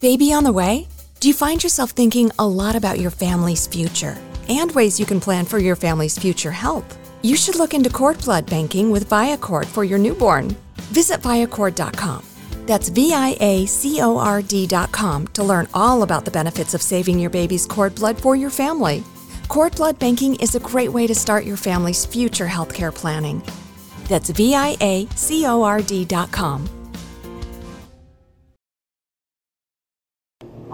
Baby on the way? Do you find yourself thinking a lot about your family's future and ways you can plan for your family's future health? You should look into cord blood banking with Viacord for your newborn. Visit Viacord.com. That's V I A C O R D.com to learn all about the benefits of saving your baby's cord blood for your family. Cord blood banking is a great way to start your family's future healthcare planning. That's V I A C O R D.com.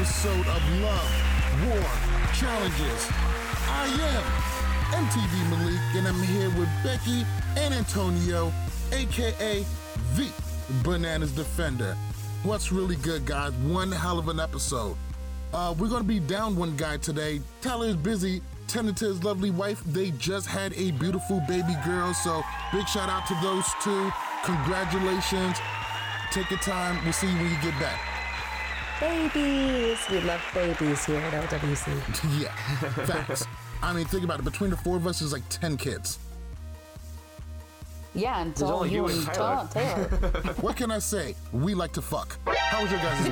episode of Love, War, Challenges. I am MTV Malik, and I'm here with Becky and Antonio, aka the Bananas Defender. What's really good, guys? One hell of an episode. Uh, we're gonna be down one guy today. Tyler is busy tending to his lovely wife. They just had a beautiful baby girl, so big shout out to those two. Congratulations. Take your time. We'll see you when you get back. Babies. We love babies here at LWC. yeah, facts. I mean, think about it. Between the four of us, there's like 10 kids. Yeah, and it's all only you you and and Tyler. Taylor. What can I say? We like to fuck. How was your guys'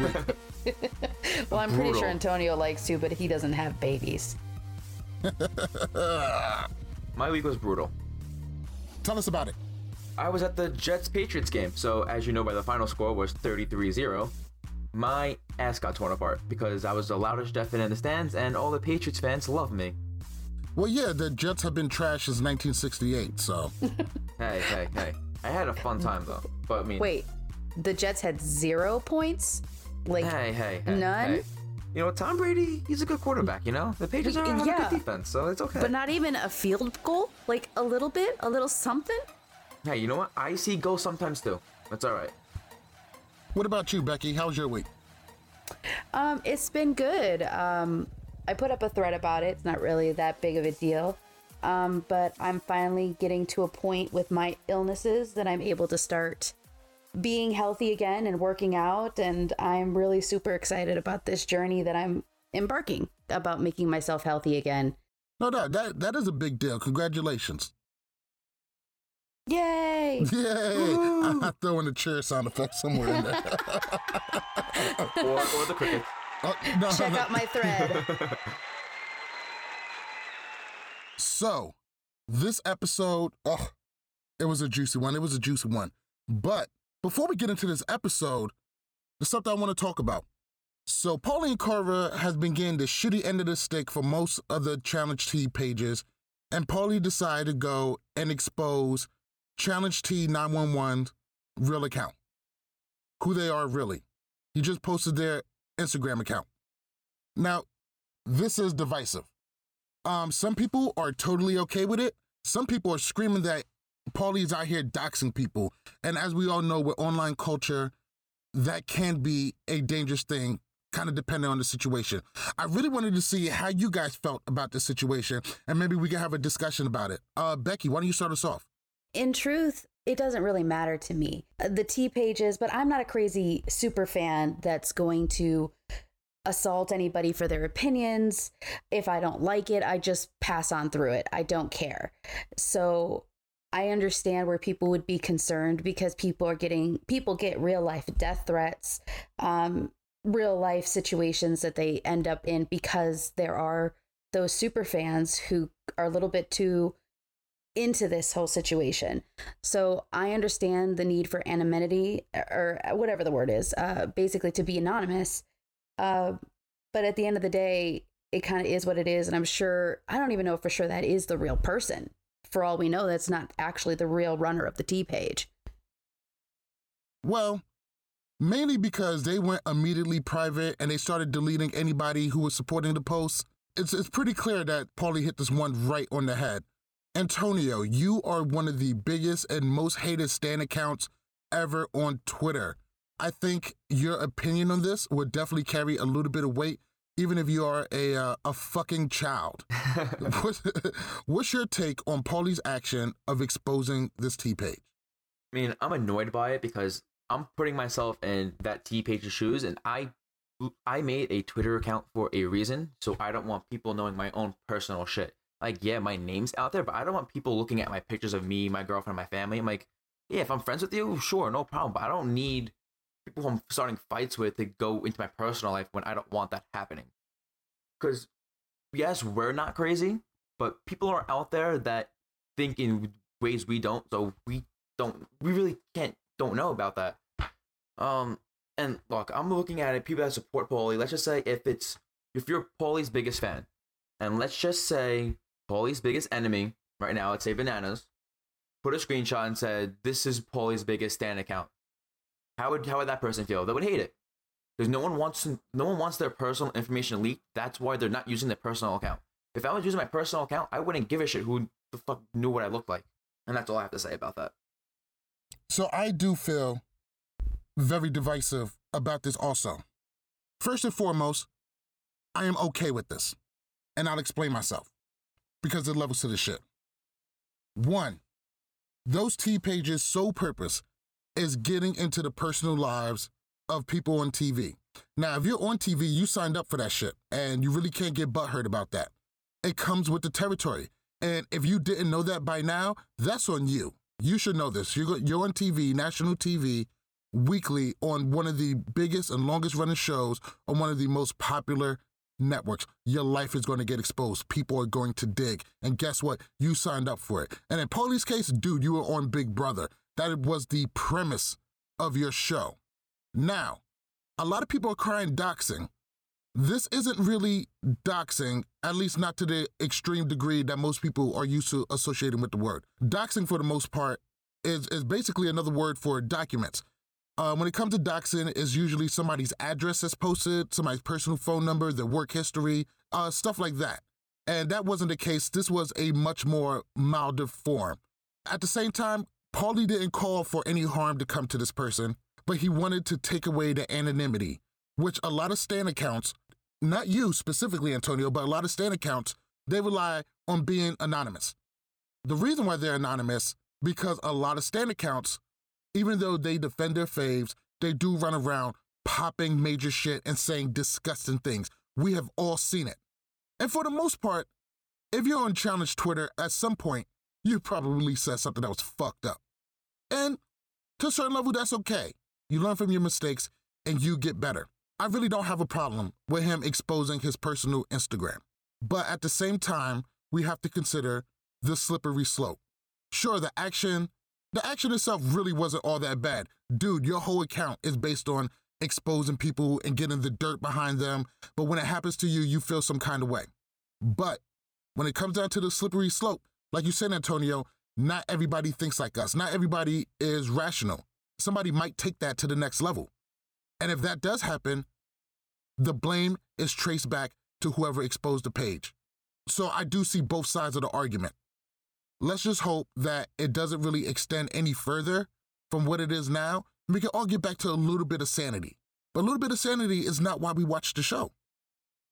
week? well, I'm pretty Brutal. sure Antonio likes to, but he doesn't have babies. My week was brutal. Tell us about it. I was at the Jets Patriots game, so as you know by the final score was 33-0. My ass got torn apart because I was the loudest deafened in the stands and all the Patriots fans love me. Well, yeah, the Jets have been trash since 1968, so. Hey, hey, hey. I had a fun time though. But I mean Wait, the Jets had zero points? Like, Hey, hey, hey. None? hey. You know, Tom Brady, he's a good quarterback, you know? The Patriots are have a Yeah. good defense, so it's okay. but not even a field goal? Like, a little bit? A little something? hey, you know what? I see goals sometimes too. That's alright. What about you, Becky? How was your week? Um, it's been good. Um, I put up a thread about it. It's not really that big of a deal. Um, but I'm finally getting to a point with my illnesses that I'm able to start being healthy again and working out. And I'm really super excited about this journey that I'm embarking about making myself healthy again. No, that, that, that is a big deal. Congratulations. Yay! Yay! I'm throwing the chair sound effect somewhere in there. Or, or the cricket. Oh, no, Check no. out my thread. So, this episode, oh, it was a juicy one. It was a juicy one. But before we get into this episode, there's something I want to talk about. So, Paulie Calafiore has been getting the shitty end of the stick for most of the Challenge T pages, and Paulie decided to go and expose Challenge T 911's real account, who they are really. He just posted their Instagram account. Now, this is divisive. Um, some people are totally okay with it. Some people are screaming that Paulie's out here doxing people. And as we all know, with online culture, that can be a dangerous thing, kind of depending on the situation. I really wanted to see how you guys felt about the situation, and maybe we can have a discussion about it. Uh, Becky, why don't you start us off? In truth, it doesn't really matter to me. Uh, The T pages, but I'm not a crazy super fan that's going to assault anybody for their opinions. If I don't like it, I just pass on through it. I don't care. So I understand where people would be concerned because people are getting people get real life death threats, um, real life situations that they end up in because there are those super fans who are a little bit too into this whole situation. So I understand the need for anonymity or whatever the word is, uh, basically to be anonymous. Uh, but at the end of the day, it kind of is what it is. And I'm sure, I don't even know for sure that is the real person. For all we know, that's not actually the real runner of the T page. Well, mainly because they went immediately private and they started deleting anybody who was supporting the post. It's, it's pretty clear that Paulie hit this one right on the head. Antonio, you are one of the biggest and most hated Stan accounts ever on Twitter. I think your opinion on this would definitely carry a little bit of weight, even if you are a uh, a fucking child. what's, what's your take on Paulie's action of exposing this T page? I mean, I'm annoyed by it because I'm putting myself in that T page's shoes, and I I made a Twitter account for a reason, so I don't want people knowing my own personal shit. Like, yeah, my name's out there, but I don't want people looking at my pictures of me, my girlfriend, my family. I'm like, yeah, if I'm friends with you, sure, no problem. But I don't need people who I'm starting fights with to go into my personal life when I don't want that happening. Because, yes, we're not crazy, but people are out there that think in ways we don't, so we don't, we really can't, don't know about that. Um, and look, I'm looking at it, people that support Paulie, let's just say if it's, if you're Paulie's biggest fan, and let's just say Paulie's biggest enemy right now, let's say Bananas, put a screenshot and said, "This is Paulie's biggest Stan account." How would how would that person feel? They would hate it because no one wants no one wants their personal information leaked. That's why they're not using their personal account. If I was using my personal account, I wouldn't give a shit who the fuck knew what I looked like, and that's all I have to say about that. So I do feel very divisive about this. Also, first and foremost, I am okay with this, and I'll explain myself because it levels to the shit. One, those T pages' sole purpose is getting into the personal lives of people on TV. Now, if you're on TV, you signed up for that shit, and you really can't get butthurt about that. It comes with the territory. And if you didn't know that by now, that's on you. You should know this. You're on TV, national TV, weekly on one of the biggest and longest running shows on one of the most popular networks. Your life is going to get exposed. People are going to dig. And guess what? You signed up for it. And in Paulie's case, dude, you were on Big Brother. That was the premise of your show. Now, a lot of people are crying doxing. This isn't really doxing, at least not to the extreme degree that most people are used to associating with the word. Doxing, for the most part, is, is basically another word for documents. Uh, when it comes to doxing, is usually somebody's address that's posted, somebody's personal phone number, their work history, uh, stuff like that. And that wasn't the case. This was a much more milder form. At the same time, Paulie didn't call for any harm to come to this person, but he wanted to take away the anonymity, which a lot of Stan accounts, not you specifically, Antonio, but a lot of Stan accounts, they rely on being anonymous. The reason why they're anonymous, because a lot of Stan accounts even though they defend their faves, they do run around popping major shit and saying disgusting things. We have all seen it. And for the most part, if you're on challenge Twitter, at some point, you probably said something that was fucked up. And to a certain level, that's okay. You learn from your mistakes and you get better. I really don't have a problem with him exposing his personal Instagram. But at the same time, we have to consider the slippery slope. Sure, the action the action itself really wasn't all that bad. Dude, your whole account is based on exposing people and getting the dirt behind them. But when it happens to you, you feel some kind of way. But when it comes down to the slippery slope, like you said, Antonio, not everybody thinks like us. Not everybody is rational. Somebody might take that to the next level. And if that does happen, the blame is traced back to whoever exposed the page. So I do see both sides of the argument let's just hope that it doesn't really extend any further from what it is now. We can all get back to a little bit of sanity. But a little bit of sanity is not why we watch the show.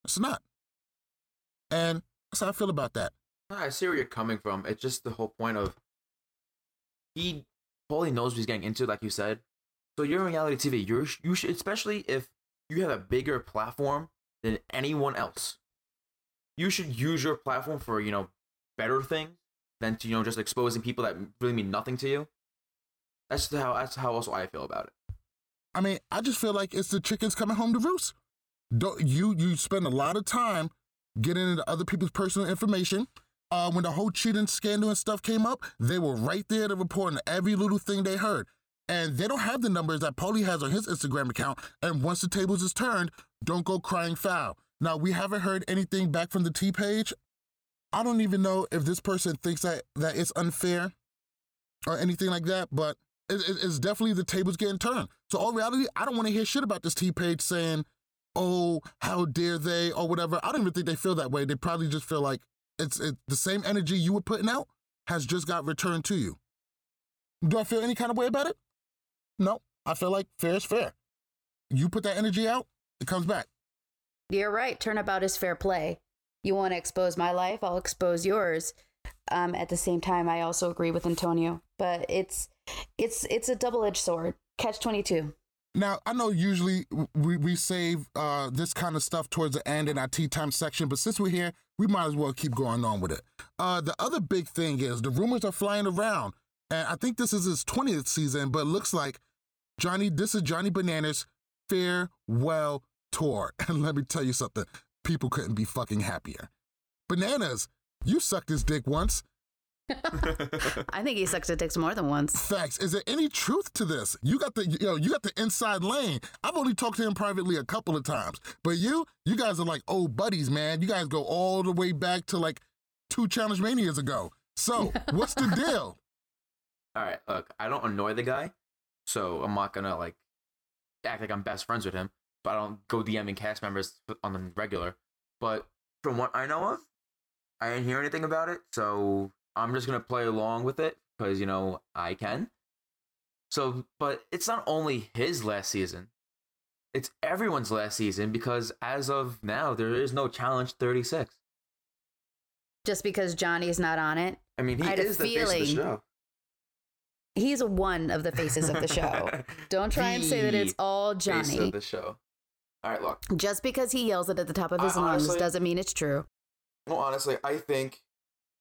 It's not. And that's how I feel about that. I see where you're coming from. It's just the whole point of he Paulie knows what he's getting into, like you said. So you're in reality TV. You're you should, especially if you have a bigger platform than anyone else. You should use your platform for you know better things than to, you know just exposing people that really mean nothing to you. That's how that's how also I feel about it. I mean, I just feel like it's the chickens coming home to roost. Don't, you you spend a lot of time getting into other people's personal information. Uh, when the whole cheating scandal and stuff came up, they were right there to report on every little thing they heard. And they don't have the numbers that Paulie has on his Instagram account. And once the tables is turned, don't go crying foul. Now, we haven't heard anything back from the T page. I don't even know if this person thinks that that it's unfair or anything like that, but it, it- it's definitely the tables getting turned. So all reality, I don't want to hear shit about this T page saying, "Oh, how dare they?" or whatever. I don't even think they feel that way. They probably just feel like it's it, the same energy you were putting out has just got returned to you. Do I feel any kind of way about it? No, I feel like fair is fair. You put that energy out, it comes back. You're right. Turnabout is fair play. You want to expose my life, I'll expose yours. Um, at the same time, I also agree with Antonio, but it's it's it's a double edged sword. Catch twenty two. Now, I know usually we, we save uh, this kind of stuff towards the end in our tea time section, but since we're here, we might as well keep going on with it. Uh, the other big thing is the rumors are flying around, and I think this is his 20th season, but it looks like Johnny, this is Johnny Bananas' farewell tour. And let me tell you something people couldn't be fucking happier. Bananas, you sucked his dick once. I think he sucks at dicks more than once. Facts. Is there any truth to this? You got the you know, you got the inside lane. I've only talked to him privately a couple of times, but you you guys are like old buddies, man. You guys go all the way back to like two challenge manias ago. So what's the deal? All right, look, I don't annoy the guy, so I'm not gonna like act like I'm best friends with him. I don't go DMing cast members on the regular. But from what I know of, I didn't hear anything about it, so I'm just gonna play along with it because you know I can. So, but it's not only his last season; it's everyone's last season because as of now, there is no challenge 36. Just because Johnny's not on it, I mean, he I is the face of the show. he's one of the faces of the show. Don't try and say that it's all Face Johnny. of the show. All right, look. Just because he yells it at the top of his I- lungs honestly- doesn't mean it's true. Well, honestly, I think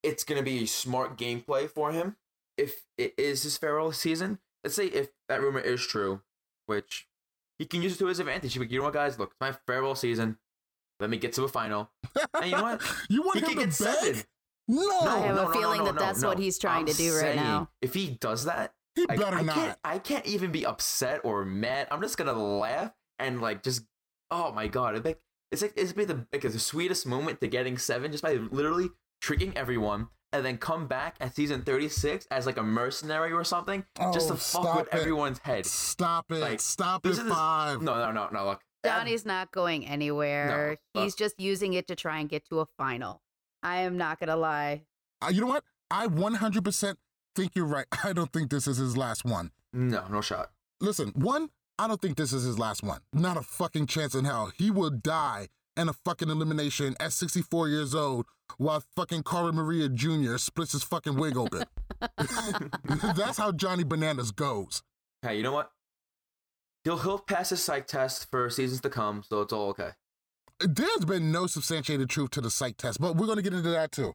it's going to be smart gameplay for him if it is his farewell season. Let's say if that rumor is true, which he can use it to his advantage. He'd like, you know what, guys? Look, it's my farewell season. Let me get to a final. And you know what? you want He him can to get seven. beg? No, I have a feeling that that's what he's trying to do right now. If he does that, he I, better I not. Can't, I can't even be upset or mad. I'm just gonna laugh and like just, oh my god! It's like it's like it's been the like the sweetest moment to getting seven just by literally tricking everyone and then come back at season 36 as like a mercenary or something just Oh, to fuck with it. everyone's head. Stop it! Like, Stop it! This is no, no, no, no. Look, that- Johnny's not going anywhere. No, He's just using it to try and get to a final. I am not gonna lie. Uh, you know what? I 100% think you're right. I don't think this is his last one. no, no shot. Listen, one, I don't think this is his last one. Not a fucking chance in hell. He will die in a fucking elimination at 64 years old while fucking Cara Maria Jr. splits his fucking wig open. That's how Johnny Bananas goes. Hey, you know what? He'll he'll pass his psych test for seasons to come, so it's all okay. There's been no substantiated truth to the psych test, but we're going to get into that too.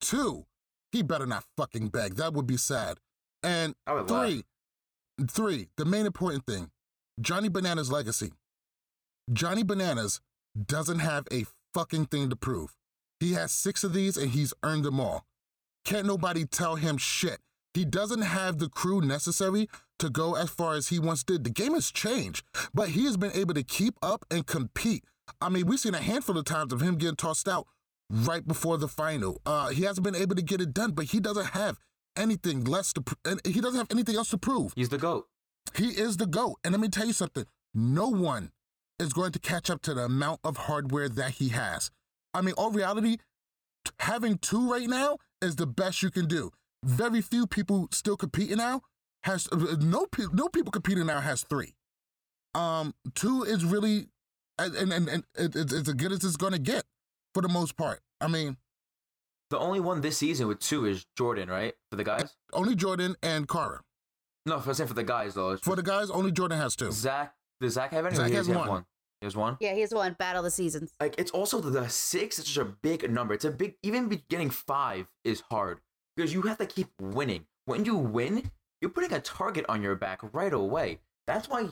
Two, he better not fucking beg. That would be sad. And I would laugh. three, three, the main important thing Johnny Bananas' legacy. Johnny Bananas doesn't have a fucking thing to prove. He has six of these and he's earned them all. Can't nobody tell him shit. He doesn't have the crew necessary to go as far as he once did. The game has changed, but he has been able to keep up and compete. I mean, we've seen a handful of times of him getting tossed out right before the final. Uh, he hasn't been able to get it done, but he doesn't have anything less to. Pr- he doesn't have anything else to prove. He's the goat. He is the GOAT. And let me tell you something no one is going to catch up to the amount of hardware that he has. I mean, all reality, having two right now is the best you can do. Very few people still competing now has uh, no no people competing now has three. Um, two is really, and and, and, and it, it's it's as good as it's gonna get for the most part. I mean, The only one this season with two is Jordan, right? For the guys? only Jordan and Cara. No, for saying for the guys though. For the guys, only Jordan has two. Zach, does Zach have any? Zach he has have one. He has one. Yeah, he's won Battle of the Seasons. Like it's also the, the six. It's such a big number. It's a big. Even be- getting five is hard because you have to keep winning. When you win, you're putting a target on your back right away. That's why.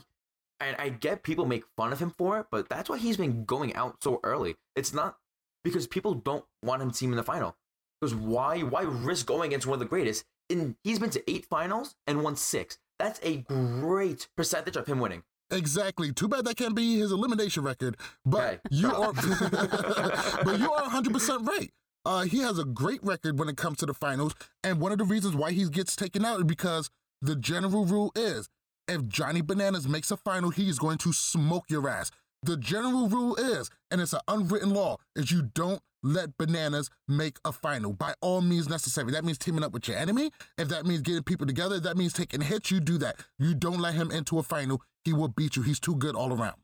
And I get people make fun of him for it, but that's why he's been going out so early. It's not because people don't want him to team in the final. Because why? Why risk going against one of the greatest? And he's been to eight finals and won six. That's a great percentage of him winning. Exactly. Too bad that can't be his elimination record. But Hey. you are but you are 100% right. Uh, he has a great record when it comes to the finals, and one of the reasons why he gets taken out is because the general rule is if Johnny Bananas makes a final, he's going to smoke your ass. The general rule is, and it's an unwritten law, is you don't let bananas make a final by all means necessary. That means teaming up with your enemy. If that means getting people together, that means taking hits, you do that. You don't let him into a final. He will beat you. He's too good all around.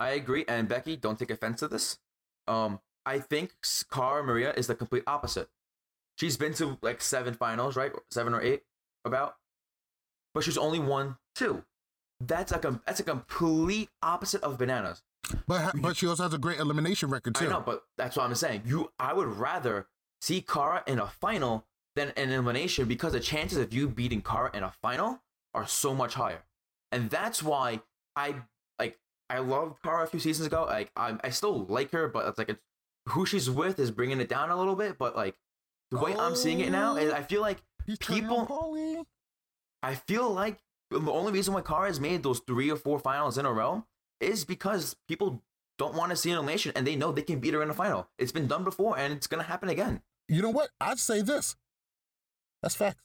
I agree. And Becky, don't take offense to this. Um, I think Cara Maria is the complete opposite. She's been to like seven finals, right? Seven or eight, about. But she's only won two. That's a that's a complete opposite of bananas. But but she also has a great elimination record too. I know, but that's what I'm saying. You, I would rather see Cara in a final than an elimination because the chances of you beating Cara in a final are so much higher, and that's why I like I loved Cara a few seasons ago. Like I, I still like her, but it's like it's, who she's with is bringing it down a little bit. But like the way I'm seeing it now, is oh, I feel like He's turning on people. I feel like the only reason why Cara has made those three or four finals in a row is because people don't want to see an elimination and they know they can beat her in a final. It's been done before and it's gonna happen again. You know what? I'd say this. That's facts.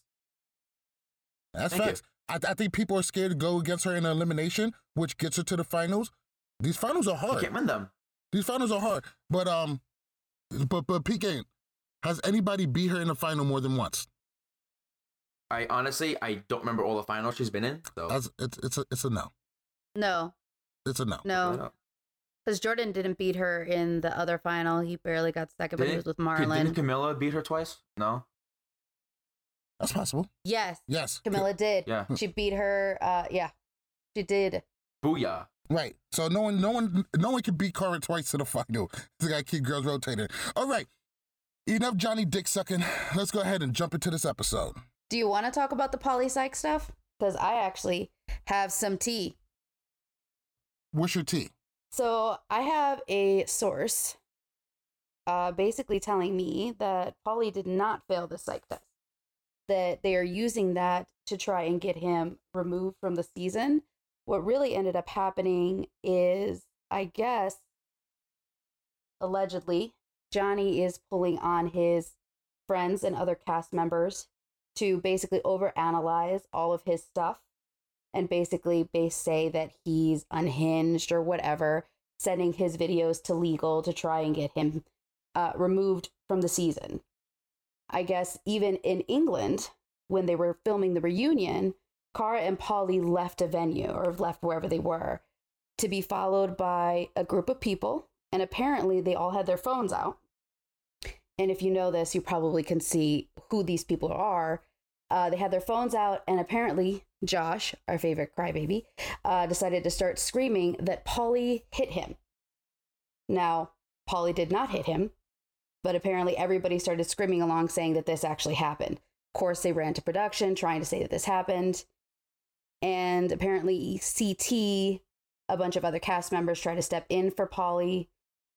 That's Thank facts. I, I think people are scared to go against her in an elimination, which gets her to the finals. These finals are You hard. can't win them. These finals are hard. But um, but but PK, has anybody beat her in a final more than once? I honestly I don't remember all the finals she's been in. So That's it's it's a it's a no. No, It's a no. No, because Jordan didn't beat her in the other final. He barely got second, but he was with Marlon. Didn't Camila beat her twice? No. That's possible. yes, Yes. Camila did. Yeah. She beat her. Uh, yeah, she did. Booyah. Right. So no one, no one, no one can beat Cara twice to the final. They gotta keep girls rotating. All right. Enough Johnny Dick sucking. Let's go ahead and jump into this episode. Do you want to talk about the Paulie psych stuff? Because I actually have some tea. What's your tea? So I have a source uh, basically telling me that Paulie did not fail the psych test, that they are using that to try and get him removed from the season. What really ended up happening is, I guess, allegedly, Johnny is pulling on his friends and other cast members to basically overanalyze all of his stuff and basically they say that he's unhinged or whatever, sending his videos to legal to try and get him uh, removed from the season. I guess even in England, when they were filming the reunion, Cara and Paulie left a venue or left wherever they were to be followed by a group of people. And apparently, they all had their phones out. And if you know this, you probably can see who these people are. Uh, they had their phones out, and apparently, Josh, our favorite crybaby, uh, decided to start screaming that Paulie hit him. Now, Paulie did not hit him, but apparently everybody started screaming along saying that this actually happened. Of course, they ran to production trying to say that this happened. And apparently, CT, a bunch of other cast members tried to step in for Paulie.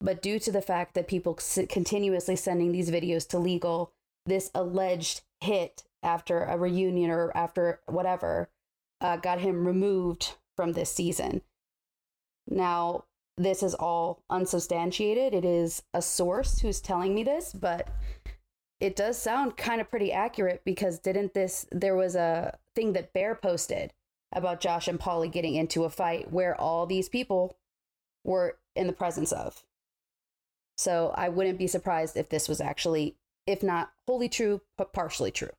But due to the fact that people continuously sending these videos to legal, this alleged hit after a reunion or after whatever uh, got him removed from this season. Now, this is all unsubstantiated. It is a source who's telling me this, but it does sound kind of pretty accurate because didn't this, there was a thing that Bear posted about Josh and Paulie getting into a fight where all these people were in the presence of. So I wouldn't be surprised if this was actually, if not wholly true, but partially true.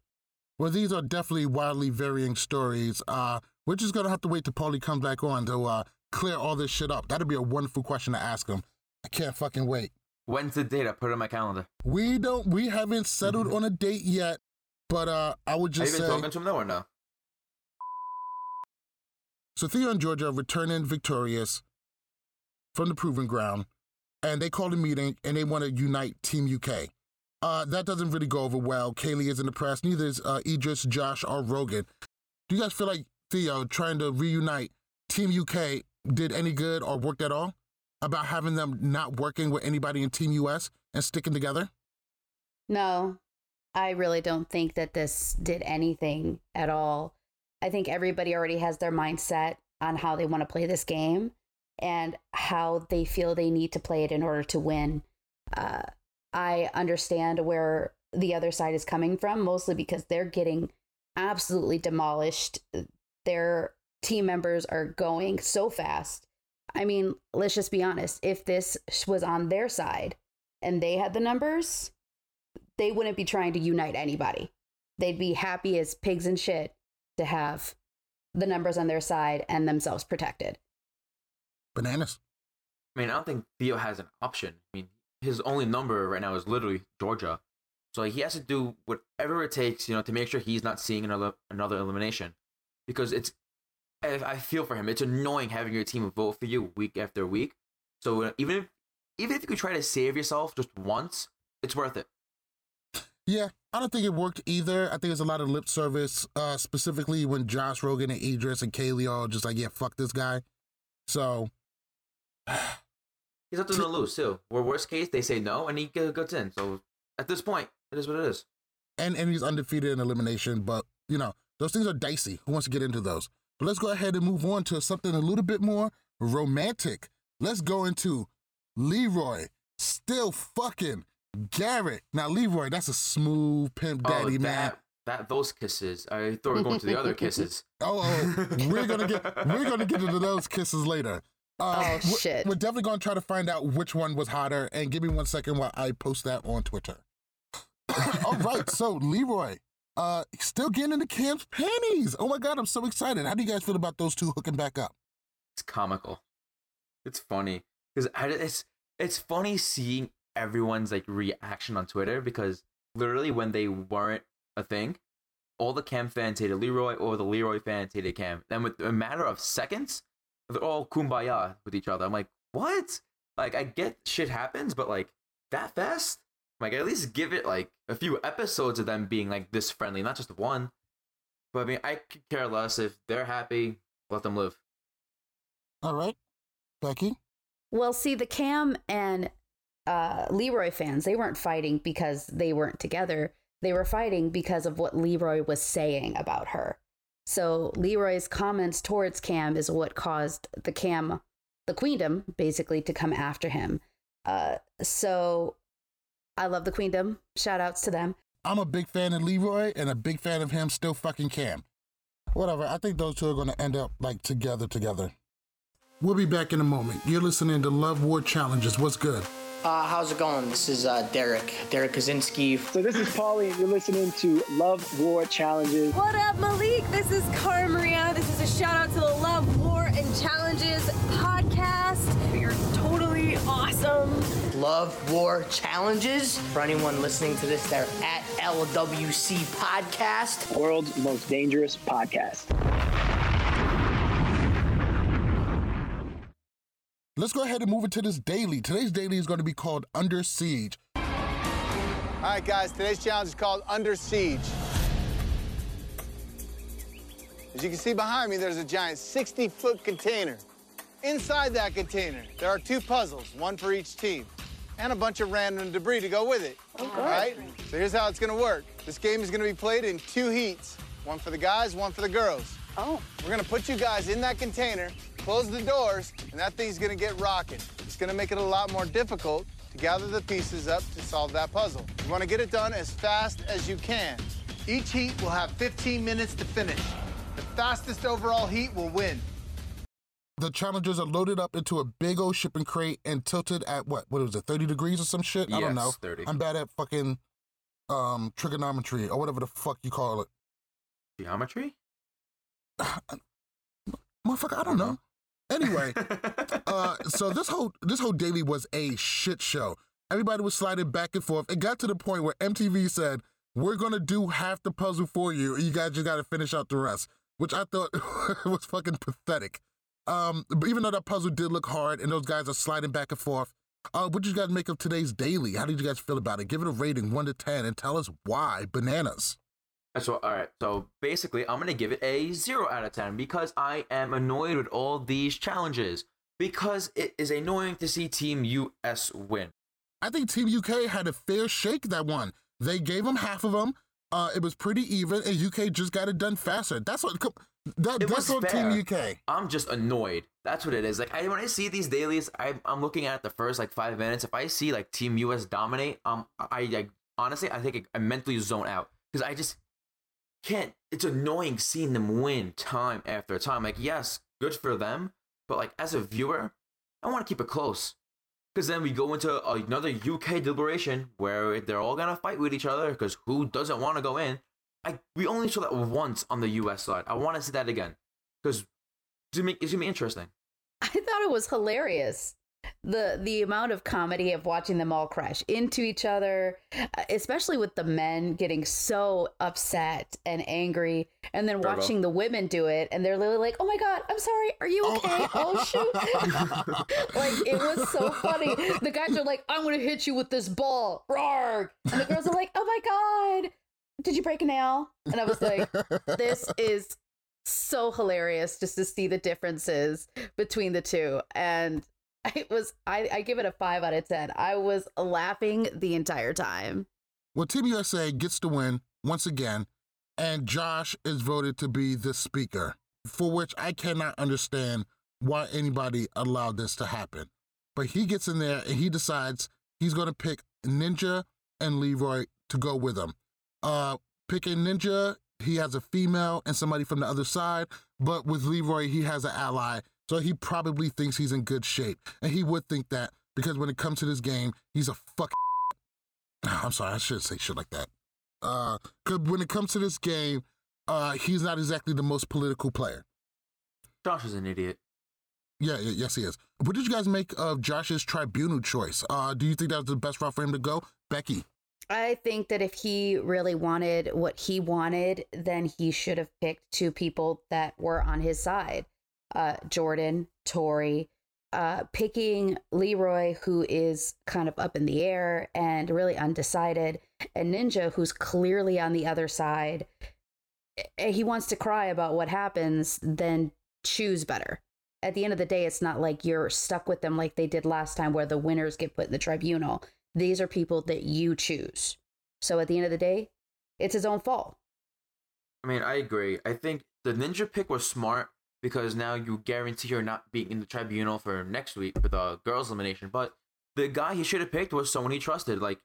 Well, these are definitely wildly varying stories. Uh, we're just gonna have to wait till Paulie comes back on to uh, clear all this shit up. That'd be a wonderful question to ask him. I can't fucking wait. When's the date? I put it on my calendar. We don't. We haven't settled on a date yet, but uh, I would Have just you been say. talking to him though or no? So Theo and Georgia are returning victorious from the proving ground, and they called a meeting and they want to unite Team UK. Uh, that doesn't really go over well. Kayleigh is in the press. Neither is uh, Idris, Josh, or Rogan. Do you guys feel like Theo trying to reunite Team UK did any good or worked at all? About having them not working with anybody in Team US and sticking together? No, I really don't think that this did anything at all. I think everybody already has their mindset on how they want to play this game and how they feel they need to play it in order to win. Uh, I understand where the other side is coming from, mostly because they're getting absolutely demolished. Their team members are going so fast. I mean, let's just be honest. If this was on their side and they had the numbers, they wouldn't be trying to unite anybody. They'd be happy as pigs and shit to have the numbers on their side and themselves protected. Bananas. I mean, I don't think Theo has an option. I mean, his only number right now is literally Georgia, so he has to do whatever it takes, you know, to make sure he's not seeing another another elimination, because it's. I feel for him. It's annoying having your team vote for you week after week. So uh, even if even if you could try to save yourself just once, it's worth it. Yeah, I don't think it worked either. I think it's a lot of lip service, uh, specifically when Josh Rogan and Idris and Kayleigh are all just like, yeah, fuck this guy. So, He's nothing to lose too. Or worst case, they say no, and he gets in. So at this point, it is what it is. and and he's undefeated in elimination, but you know those things are dicey. Who wants to get into those? But let's go ahead and move on to something a little bit more romantic. Let's go into Leroy still fucking Garrett. Now Leroy, that's a smooth pimp oh, daddy oh, man. that, that those kisses. I thought we were going to the other kisses. Oh, oh, we're gonna get we're gonna get into those kisses later. Uh, Oh, we're- shit. We're definitely gonna try to find out which one was hotter. And give me one second while I post that on Twitter. All right, so Leroy, uh, still getting into Cam's panties. Oh my god, I'm so excited. How do you guys feel about those two hooking back up? It's comical. It's funny because it's it's funny seeing everyone's like reaction on Twitter because literally when they weren't a thing, all the Cam fans hated Leroy, or the Leroy fans hated Cam. Then with a matter of seconds, they're all kumbaya with each other. I'm like, what? Like I get shit happens, but like that fast? Like at least give it like a few episodes of them being like this friendly, not just one. But I mean, I could care less if they're happy. Let them live. All right, Becky. Well, see, the Cam and uh, Leroy fans, they weren't fighting because they weren't together. They were fighting because of what Leroy was saying about her. So Leroy's comments towards Cam is what caused the Cam, the Queendom, basically to come after him. Uh, so I love the Queendom. Shout outs to them. I'm a big fan of Leroy and a big fan of him still fucking Cam. Whatever. I think those two are gonna end up like together together. We'll be back in a moment. You're listening to Love War Challenges. What's good? Uh, how's it going? This is uh, Derek, Derrick Kosinski. So this is Paulie, and you're listening to Love War Challenges. What up, Malik? This is Cara Maria. This is a shout out to the Love, War, and Challenges podcast. You're totally awesome. Love War Challenges. For anyone listening to this, they're at LWC Podcast. World's most dangerous podcast. Let's go ahead and move into this daily. Today's daily is going to be called Under Siege. All right, guys, today's challenge is called Under Siege. As you can see behind me, there's a giant 60 foot container. Inside that container, there are two puzzles, one for each team, and a bunch of random debris to go with it. Oh, okay. All right? So here's how it's gonna work this game is gonna be played in two heats one for the guys, one for the girls. Oh. We're gonna put you guys in that container, close the doors, and that thing's gonna get rocking. It's gonna make it a lot more difficult to gather the pieces up to solve that puzzle. You wanna get it done as fast as you can. Each heat will have 15 minutes to finish. The fastest overall heat will win. The challengers are loaded up into a big old shipping crate and tilted at what? What was it? 30 degrees or some shit? I don't Yes, know. 30. I'm bad at fucking um trigonometry or whatever the fuck you call it. Geometry? Motherfucker, I don't know. Anyway, uh, so this whole this whole daily was a shit show. Everybody was sliding back and forth. It got to the point where MTV said, "We're gonna do half the puzzle for you. You guys just gotta finish out the rest," which I thought was fucking pathetic. Um, but even though that puzzle did look hard and those guys are sliding back and forth, uh, what did you guys make of today's daily? How did you guys feel about it? Give it a rating one to ten and tell us why. Bananas. So all right. So basically, I'm gonna give it a zero out of ten because I am annoyed with all these challenges because it is annoying to see Team US win. I think Team UK had a fair shake that one. They gave them half of them. Uh, it was pretty even, and UK just got it done faster. That's what. That, It that's on Team. UK. I'm just annoyed. That's what it is. Like I, when I see these dailies, I, I'm looking at the first like five minutes. If I see like Team US dominate, um, I, I honestly I think I mentally zone out because I just can't. It's annoying seeing them win time after time. Like, yes, good for them, but like as a viewer, I want to keep it close. Because then we go into another UK deliberation where they're all gonna fight with each other. Because who doesn't want to go in? I we only saw that once on the US side. I want to see that again. Because it's gonna be interesting. I thought it was hilarious the the amount of comedy of watching them all crash into each other uh, especially with the men getting so upset and angry and then Turbo. watching the women do it and they're literally like oh my god i'm sorry. Are you oh. okay? Oh, oh shoot. Like it was so funny. The guys are like i'm gonna hit you with this ball. Roar! and the girls are like oh my god. Did you break a nail? And i was like this is so hilarious just to see the differences between the two. And it was I, I give it a five out of ten. I was laughing the entire time. Well, Team USA gets the win once again, and Josh is voted to be the speaker, for which I cannot understand why anybody allowed this to happen. But he gets in there and he decides he's going to pick Ninja and Leroy to go with him. Uh, picking Ninja, he has a female and somebody from the other side, but with Leroy, he has an ally so he probably thinks he's in good shape. And he would think that because when it comes to this game, he's a fucking. I'm sorry, I shouldn't say shit like that. Uh, cause when it comes to this game, uh, he's not exactly the most political player. Josh is an idiot. Yeah, yes, he is. What did you guys make of Josh's tribunal choice? Uh, do you think that was the best route for him to go? Becky. I think that if he really wanted what he wanted, then he should have picked two people that were on his side uh, Jordan, Tori, uh, picking Leroy, who is kind of up in the air and really undecided, and Ninja, who's clearly on the other side. He wants to cry about what happens, then choose better. At the end of the day, it's not like you're stuck with them like they did last time, where the winners get put in the tribunal. These are people that you choose. So at the end of the day, it's his own fault. I mean, I agree. I think the ninja pick was smart because now you guarantee you're not being in the tribunal for next week for the girls' elimination. But the guy he should have picked was someone he trusted, like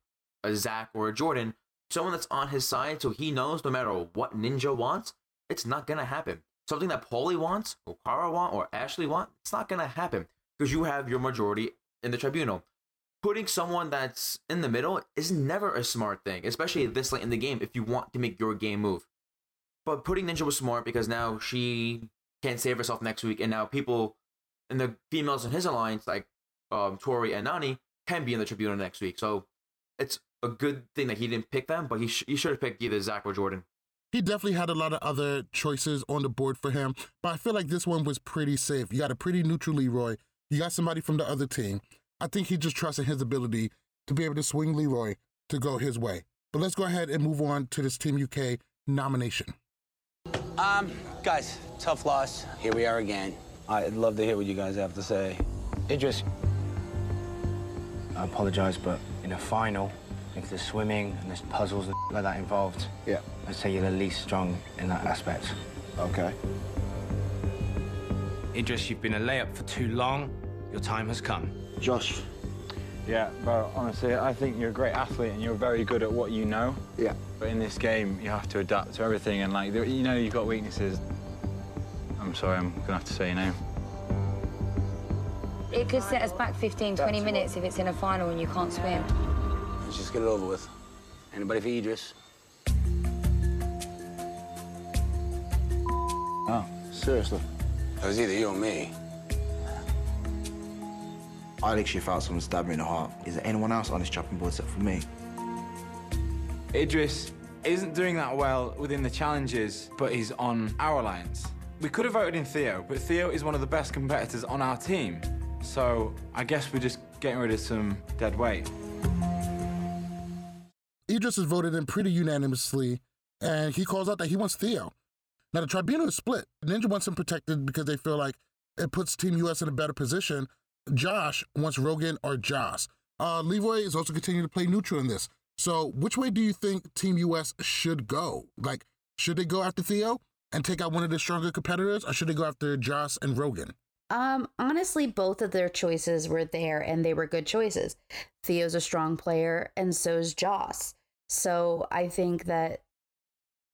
a Zach or a Jordan, someone that's on his side, so he knows no matter what Ninja wants, it's not gonna happen. Something that Paulie wants, or Cara want, or Ashley want, it's not gonna happen because you have your majority in the tribunal. Putting someone that's in the middle is never a smart thing, especially mm. this late in the game if you want to make your game move. But putting Ninja was smart because now she can't save herself next week, and now people and the females in his alliance, like um, Tori and Nany, can be in the tribunal next week. So it's a good thing that he didn't pick them, but he, sh- he should have picked either Zach or Jordan. He definitely had a lot of other choices on the board for him, but I feel like this one was pretty safe. You got a pretty neutral Leroy. You got somebody from the other team. I think he just trusted his ability to be able to swing Leroy to go his way. But let's go ahead and move on to this Team UK nomination. Um, guys, tough loss. Here we are again. I'd love to hear what you guys have to say. Idris, I apologize, but in a final, if there's swimming and there's puzzles and like that involved, yeah, I'd say you're the least strong in that aspect. Okay. Idris, you've been a layup for too long. Your time has come. Josh. Yeah, bro, honestly, I think you're a great athlete and you're very good at what you know. Yeah. But in this game, you have to adapt to everything and, like, you know you've got weaknesses. I'm sorry, I'm gonna have to say your name. It could set us back 15, 20 minutes if it's in a final and you can't swim. Let's just get it over with. Anybody for Idris? Oh, seriously? It was either you or me. I literally felt someone stab me in the heart. Is there anyone else on this chopping board except for me? Idris isn't doing that well within the challenges, but he's on our alliance. We could have voted in Theo, but Theo is one of the best competitors on our team. So I guess we're just getting rid of some dead weight. Idris is voted in pretty unanimously, and he calls out that he wants Theo. Now, the tribunal is split. Ninja wants him protected because they feel like it puts Team US in a better position. Josh wants Rogan or Joss. Uh, is also continuing to play neutral in this. So, which way do you think Team US should go? Like, should they go after Theo and take out one of the stronger competitors, or should they go after Joss and Rogan? Um, honestly, both of their choices were there and they were good choices. Theo's a strong player, and so is Joss. So I think that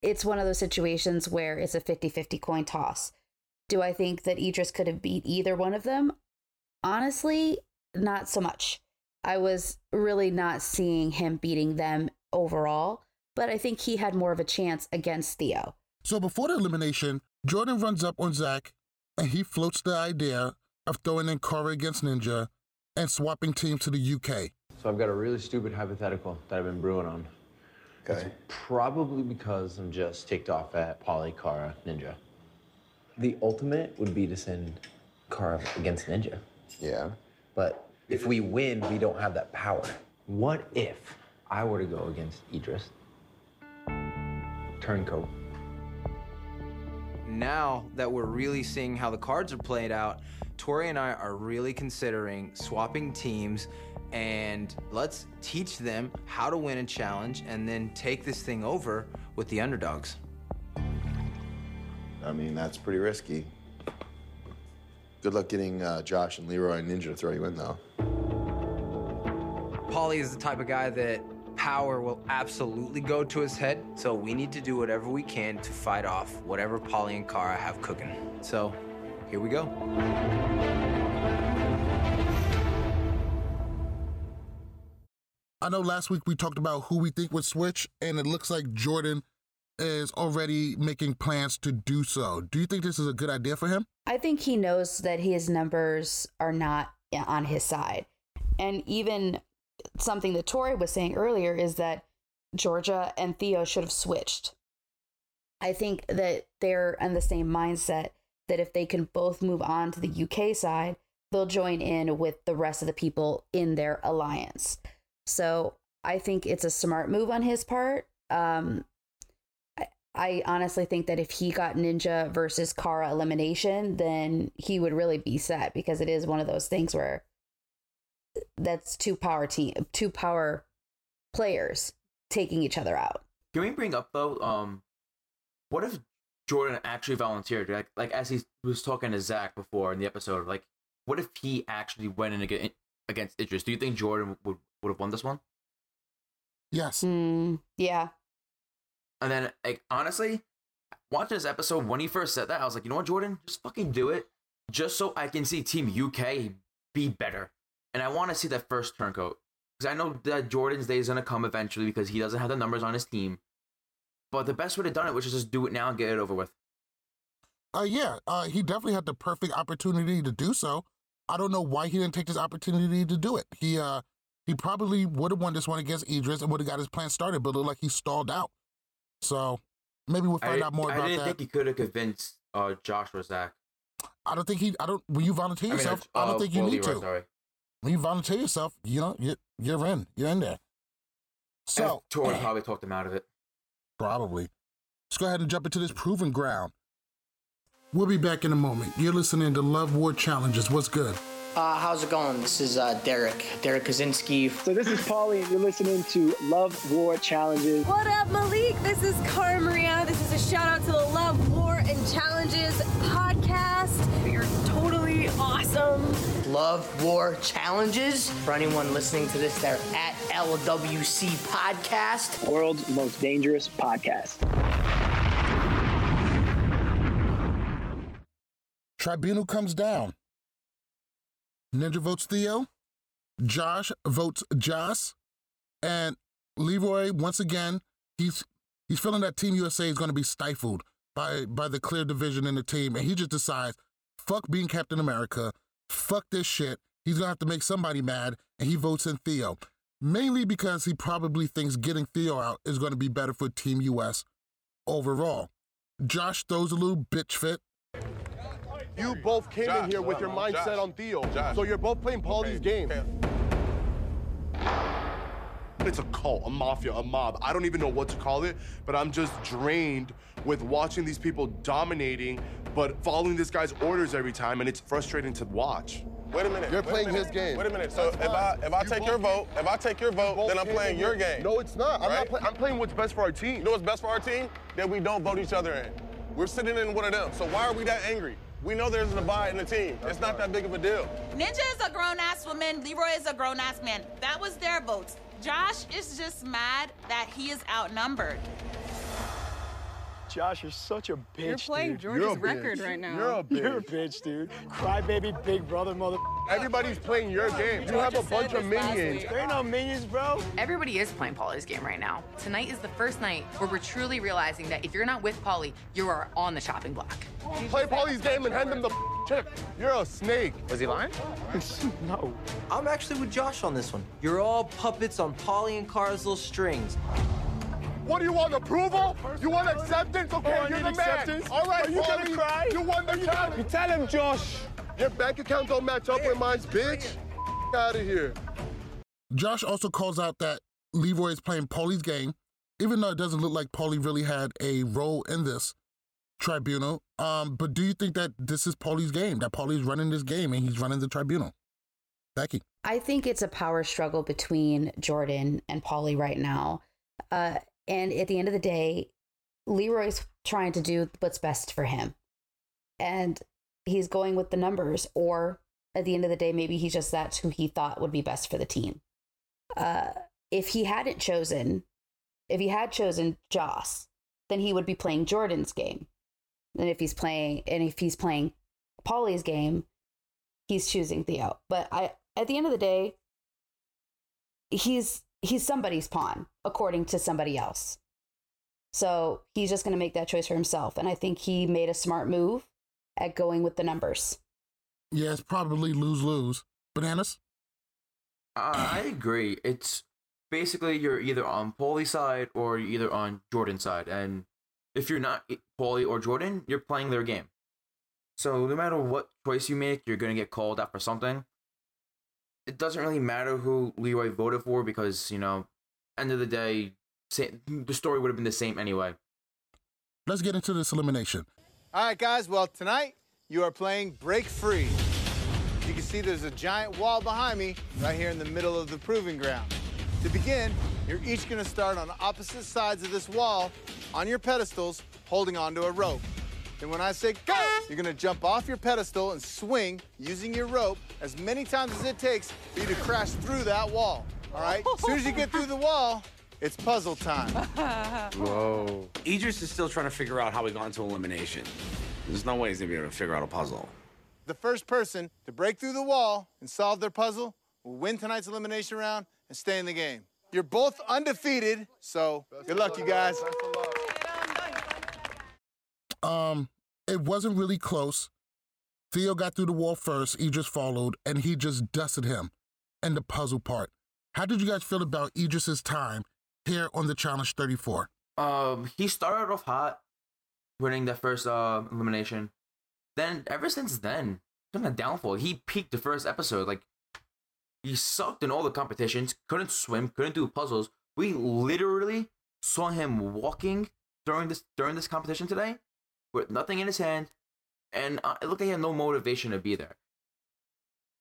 it's one of those situations where it's a 50 50 coin toss. Do I think that Idris could have beat either one of them? Honestly, not so much. I was really not seeing him beating them overall, but I think he had more of a chance against Theo. So before the elimination, Jordan runs up on Zach and he floats the idea of throwing in Cara against Ninja and swapping teams to the UK. So I've got a really stupid hypothetical that I've been brewing on. Okay. It's probably because I'm just ticked off at Paulie, Cara, Ninja. The ultimate would be to send Cara against Ninja. Yeah. But if we win, we don't have that power. What if I were to go against Idris? Turncoat. Now that we're really seeing how the cards are played out, Tori and I are really considering swapping teams and let's teach them how to win a challenge and then take this thing over with the underdogs. I mean, that's pretty risky. Good luck getting uh, Josh and Leroy and Ninja to throw you in, though. Paulie is the type of guy that power will absolutely go to his head, so we need to do whatever we can to fight off whatever Paulie and Cara have cooking. So, here we go. I know last week we talked about who we think would switch, and it looks like Jordan is already making plans to do so. Do you think this is a good idea for him? I think he knows that his numbers are not on his side. And even something that Tori was saying earlier is that Georgia and Theo should have switched. I think that they're in the same mindset that if they can both move on to the UK side, they'll join in with the rest of the people in their alliance. So I think it's a smart move on his part. Um, I, I honestly think that if he got Ninja versus Cara elimination, then he would really be set because it is one of those things where that's two power team, two power players taking each other out. Can we bring up though? Um, what if Jordan actually volunteered? Like, like as he was talking to Zach before in the episode, like, what if he actually went in against, against Idris? Do you think Jordan would would have won this one? Yes. Mm, yeah. And then, like, honestly, watching this episode when he first said that, I was like, you know what, Jordan, just fucking do it, just so I can see Team UK be better, and I want to see that first turncoat because I know that Jordan's day is gonna come eventually because he doesn't have the numbers on his team. But the best way to done it was just do it now and get it over with. Uh, yeah, uh, he definitely had the perfect opportunity to do so. I don't know why he didn't take this opportunity to do it. He uh, he probably would have won this one against Idris and would have got his plan started, but it looked like he stalled out. So maybe we'll find I, out more I about didn't think he could have convinced uh, Josh or Zach. I don't think he. I don't. When you volunteer I mean, yourself, uh, I don't think you well, need Leroy, to. Sorry. When you volunteer yourself, you know, you're you're in. You're in there. So Tori probably talked him out of it. Probably. Let's go ahead and jump into this proven ground. We'll be back in a moment. You're listening to Love War Challenges. What's good? Uh, how's it going? This is uh, Derrick, Derrick Kosinski. So this is Paulie, and you're listening to Love War Challenges. What up, Malik? This is Cara Maria. This is a shout out to the Love, War, and Challenges podcast. You're totally awesome. Love War Challenges. For anyone listening to this, they're at LWC Podcast. World's most dangerous podcast. Tribunal comes down. Ninja votes Theo. Josh votes Joss. And Leroy, once again, he's he's feeling that Team USA is going to be stifled by by the clear division in the team, and he just decides, fuck being Captain America, fuck this shit. He's gonna have to make somebody mad, and he votes in Theo, mainly because he probably thinks getting Theo out is going to be better for Team US overall. Josh throws a little bitch fit. You both came Josh, in here with your mindset Josh. on Theo. Josh. So you're both playing Paulie's Okay, game. It's a cult, a mafia, a mob. I don't even know what to call it, but I'm just drained with watching these people dominating, but following this guy's orders every time, and it's frustrating to watch. Wait a minute. You're playing minute, his game. Wait a minute. So That's if I if I You take your vote, if I take your vote, both then I'm playing your game. No, it's not. I'm Right? not playing. I'm playing what's best for our team. You know what's best for our team? That we don't vote each other in. We're sitting in one of them. So why are we that angry? We know there's an divide in the team. It's not that big of a deal. Ninja is a grown ass woman. Leroy is a grown ass man. That was their votes. Josh is just mad that he is outnumbered. Josh, you're such a bitch. You're playing dude. George's You're record bitch. right now. You're a bitch. You're a bitch, dude. Crybaby, big brother, mother. Everybody's playing your game. You have a bunch of minions. There ain't no minions, bro. Everybody is playing Paulie's game right now. Tonight is the first night where we're truly realizing that if you're not with Paulie, you are on the chopping block. Play Paulie's game and hand him the chip. You're a snake. Was he lying? no. I'm actually with Josh on this one. You're all puppets on Paulie and Cara's little strings. What do you want? Approval? You want acceptance? Okay, Oh, you're need the man. acceptance. All right, Are you gonna Paulie, cry? You won the challenge. You tell him, Josh. Your bank account don't match up with mine, bitch. Out of here. Josh also calls out that Leroy is playing Paulie's game, even though it doesn't look like Paulie really had a role in this tribunal. Um, but do you think that this is Paulie's game? That Paulie's running this game and he's running the tribunal? Becky. I think it's a power struggle between Jordan and Paulie right now. Uh, and at the end of the day, Leroy's trying to do what's best for him. And he's going with the numbers, or at the end of the day, maybe he's just that's who he thought would be best for the team. Uh, if he hadn't chosen, if he had chosen Joss, then he would be playing Jordan's game. And if he's playing, and if he's playing Paulie's game, he's choosing Theo. But I, at the end of the day, he's he's somebody's pawn according to somebody else. So he's just going to make that choice for himself, and I think he made a smart move at going with the numbers. Yeah, it's probably lose lose. Bananas. Uh, I agree. It's basically you're either on Paulie's side or you're either on Jordan's side, and if you're not Paulie or Jordan, you're playing their game. So no matter what choice you make, you're gonna get called out for something. It doesn't really matter who Leroy voted for because you know, end of the day, the story would have been the same anyway. Let's get into this elimination. All right, guys. Well, tonight you are playing Break Free. You can see there's a giant wall behind me right here in the middle of the proving ground. To begin, you're each going to start on opposite sides of this wall on your pedestals, holding onto a rope. Then when I say go, you're going to jump off your pedestal and swing using your rope as many times as it takes for you to crash through that wall. All right? As soon as you get through the wall, it's puzzle time. Whoa. Idris is still trying to figure out how we got into elimination. There's no way he's gonna be able to figure out a puzzle. The first person to break through the wall and solve their puzzle will win tonight's elimination round and stay in the game. You're both undefeated, so good luck, you guys. Um, it wasn't really close. Theo got through the wall first, Idris followed, and he just dusted him in the puzzle part. How did you guys feel about Idris's time here on the Challenge 34? Um, he started off hot, winning the first uh elimination. Then ever since then, it's been a downfall. He peaked the first episode. Like he sucked in all the competitions. Couldn't swim. Couldn't do puzzles. We literally saw him walking during this during this competition today, with nothing in his hand, and uh, it looked like he had no motivation to be there.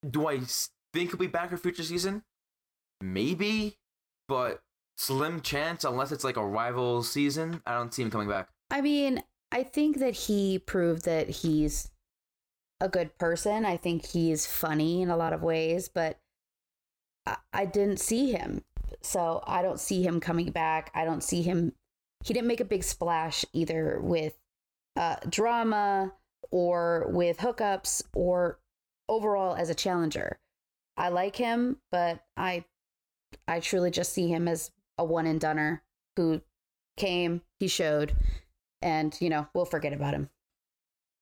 Do I think he'll be back for future season? Maybe, but slim chance unless it's like a rival season. I don't see him coming back. I mean, I think that he proved that he's a good person. I think he's funny in a lot of ways, but I, I didn't see him. So I don't see him coming back. I don't see him. He didn't make a big splash either with uh, drama or with hookups or overall as a challenger. I like him, but I I truly just see him as a one and doneer who came, he showed, and you know, we'll forget about him.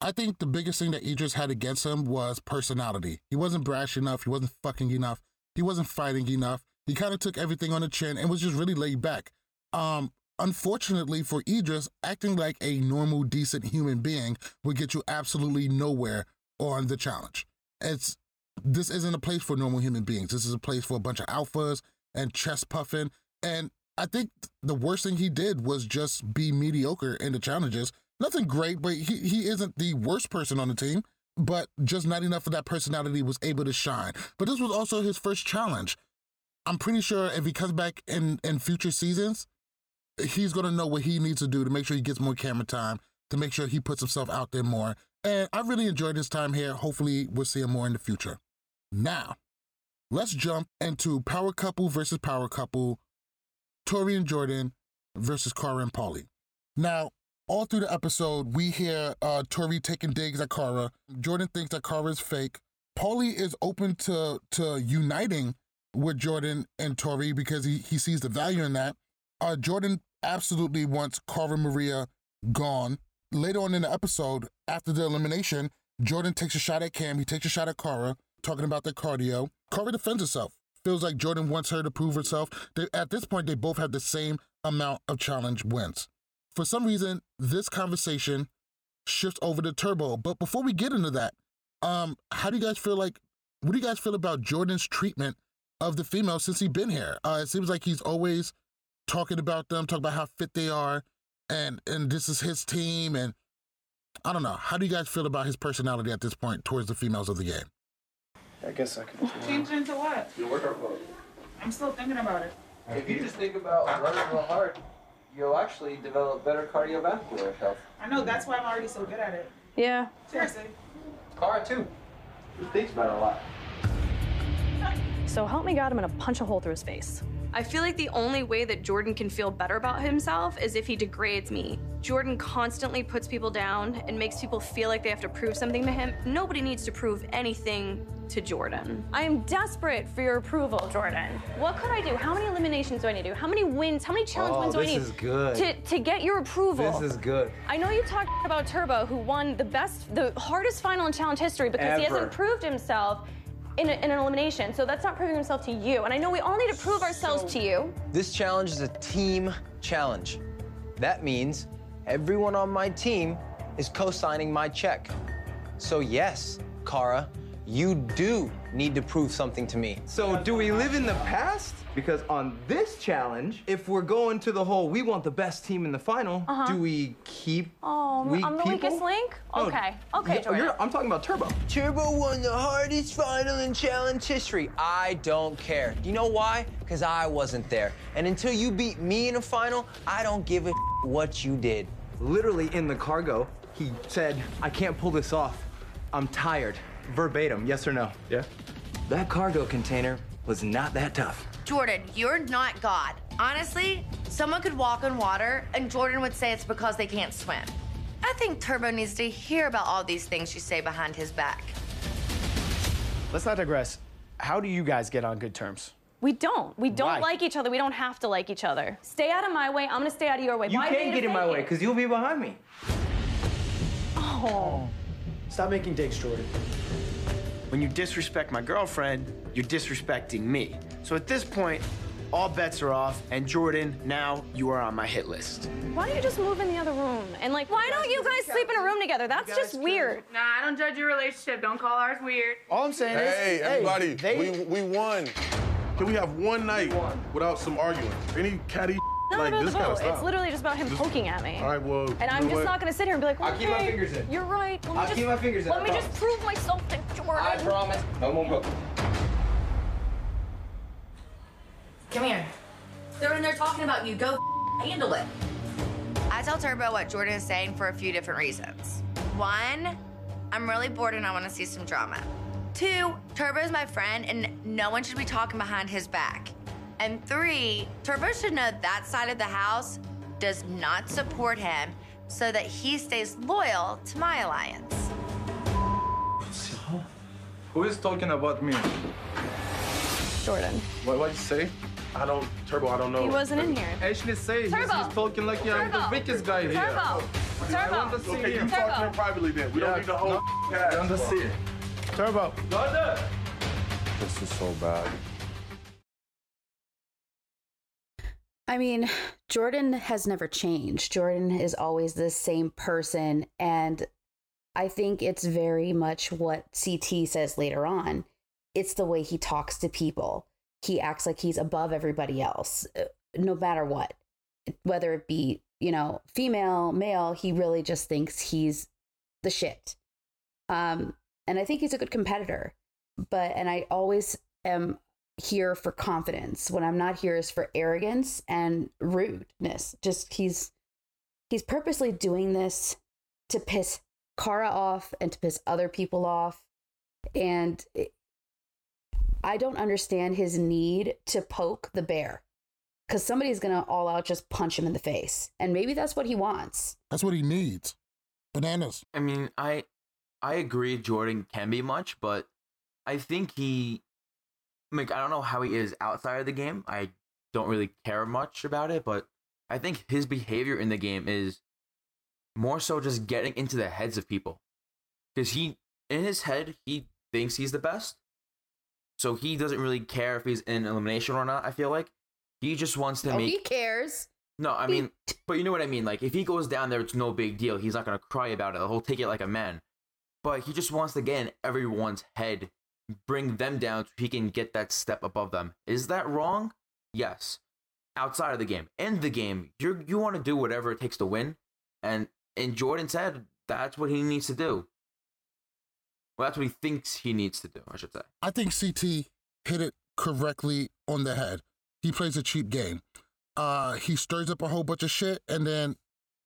I think the biggest thing that Idris had against him was personality. He wasn't brash enough. He wasn't fucking enough. He wasn't fighting enough. He kind of took everything on the chin and was just really laid back. Um, unfortunately for Idris, acting like a normal, decent human being would get you absolutely nowhere on the challenge. It's this isn't a place for normal human beings. This is a place for a bunch of alphas and chest puffing. And I think the worst thing he did was just be mediocre in the challenges. Nothing great, but he, he isn't the worst person on the team, but just not enough of that personality was able to shine. But this was also his first challenge. I'm pretty sure if he comes back in, in future seasons, he's going to know what he needs to do to make sure he gets more camera time, to make sure he puts himself out there more. And I really enjoyed his time here. Hopefully, we'll see him more in the future. Now, let's jump into power couple versus power couple, Tori and Jordan versus Cara and Paulie. Now, all through the episode, we hear uh, Tori taking digs at Cara. Jordan thinks that Cara is fake. Paulie is open to to uniting with Jordan and Tori because he, he sees the value in that. Uh, Jordan absolutely wants Cara Maria gone. Later on in the episode, after the elimination, Jordan takes a shot at Cam. He takes a shot at Cara, talking about their cardio. Cara defends herself. Feels like Jordan wants her to prove herself. They, at this point, they both have the same amount of challenge wins. For some reason, this conversation shifts over to Turbo. But before we get into that, um, how do you guys feel like? What do you guys feel about Jordan's treatment of the females since he's been here? Uh, it seems like he's always talking about them, talking about how fit they are, and and this is his team. And I don't know. How do you guys feel about his personality at this point towards the females of the game? I guess I could. Change it into what? Your workout clothes. I'm still thinking about it. If you just think about running real hard, you'll actually develop better cardiovascular health. I know, that's why I'm already so good at it. Yeah. Seriously. Cara too. He thinks about it a lot. So help me God, I'm gonna punch a hole through his face. I feel like the only way that Jordan can feel better about himself is if he degrades me. Jordan constantly puts people down and makes people feel like they have to prove something to him. Nobody needs to prove anything to Jordan. I am desperate for your approval, Jordan. What could I do? How many eliminations do I need to do? How many wins? How many challenge Oh, wins do I this need is good. to to get your approval? This is good. I know you talked about Turbo, who won the best, the hardest final in challenge history because he hasn't proved himself in, a, in an elimination. So that's not proving himself to you. And I know we all need to prove ourselves to you. This challenge is a team challenge. That means everyone on my team is co-signing my check. So yes, Cara, you do need to prove something to me. So do we live in the past? Because on this challenge, if we're going to the whole we want the best team in the final, Uh-huh. do we keep Oh, weak I'm the people? weakest link? No. Okay, okay, Yeah, Jordan. you're- I'm talking about Turbo. Turbo won the hardest final in challenge history. I don't care. Do you know why? Because I wasn't there. And until you beat me in a final, I don't give a what you did. Literally in the cargo, he said, I can't pull this off. I'm tired. Verbatim, yes or no? Yeah. That cargo container was not that tough. Jordan, you're not God. Honestly, someone could walk on water and Jordan would say it's because they can't swim. I think Turbo needs to hear about all these things you say behind his back. Let's not digress. How do you guys get on good terms? We don't. We don't Why? like each other. We don't have to like each other. Stay out of my way. I'm gonna stay out of your way. You Why can't get in my fake way because you'll be behind me. Oh. Stop making digs, Jordan. When you disrespect my girlfriend, you're disrespecting me. So at this point, all bets are off, and Jordan, now you are on my hit list. Why don't you just move in the other room? And like, why don't you guys sleep in a room together? That's just weird. Nah, I don't judge your relationship. Don't call ours weird. All I'm saying is, Hey, everybody, we, we won. Can we have one night without some arguing? Any catty Not like about this the kind vote. of stuff? It's literally just about him Just- poking at me. All right, well. And I'm just not gonna sit here and be like, I'll okay, keep my fingers in. You're right. Let me I'll just, keep my fingers in, Let I me just prove myself to Jordan. I promise. No more book. Come here. They're in there talking about you. Go handle it. I tell Turbo what Jordan is saying for a few different reasons. One, I'm really bored and I want to see some drama. Two, Turbo's my friend and no one should be talking behind his back. And three, Turbo should know that side of the house does not support him so that he stays loyal to my alliance. Who is talking about me? Jordan. What did you say? I don't Turbo, I don't know. He wasn't in here. Actually, say he's, Turbo. he's talking like I'm the Turbo. weakest guy here. Turbo. I Turbo. want to see Okay, you him. talk to him privately then. We Yeah, don't need the whole no, cast. I want to see it. Turbo. This is so bad. I mean, Jordan has never changed. Jordan is always the same person. And I think it's very much what CT says later on. It's the way he talks to people. He acts like he's above everybody else, uh, no matter what. Whether it be, you know, female, male, he really just thinks he's the shit. Um, and I think he's a good competitor. But, and I always am here for confidence. When I'm not here is for arrogance and rudeness. Just he's he's purposely doing this to piss Cara off and to piss other people off. And it- I don't understand his need to poke the bear. because somebody's gonna all out just punch him in the face, and maybe that's what he wants. That's what he needs. Bananas. I mean, I I agree Jordan can be much, but I think he like I don't know how he is outside of the game. I don't really care much about it, but I think his behavior in the game is more so just getting into the heads of people. Cuz he in his head, he thinks he's the best. So he doesn't really care if he's in elimination or not, I feel like. He just wants to Oh, make he cares. no, I mean, but you know what I mean. Like, if he goes down there, it's no big deal. He's not gonna cry about it. He'll take it like a man. But he just wants to get in everyone's head, bring them down so he can get that step above them. Is that wrong? Yes. Outside of the game, in the game, you you want to do whatever it takes to win, and in Jordan's head, that's what he needs to do. Well, that's what he thinks he needs to do. I should say. I think CT hit it correctly on the head. He plays a cheap game. Uh, he stirs up a whole bunch of shit and then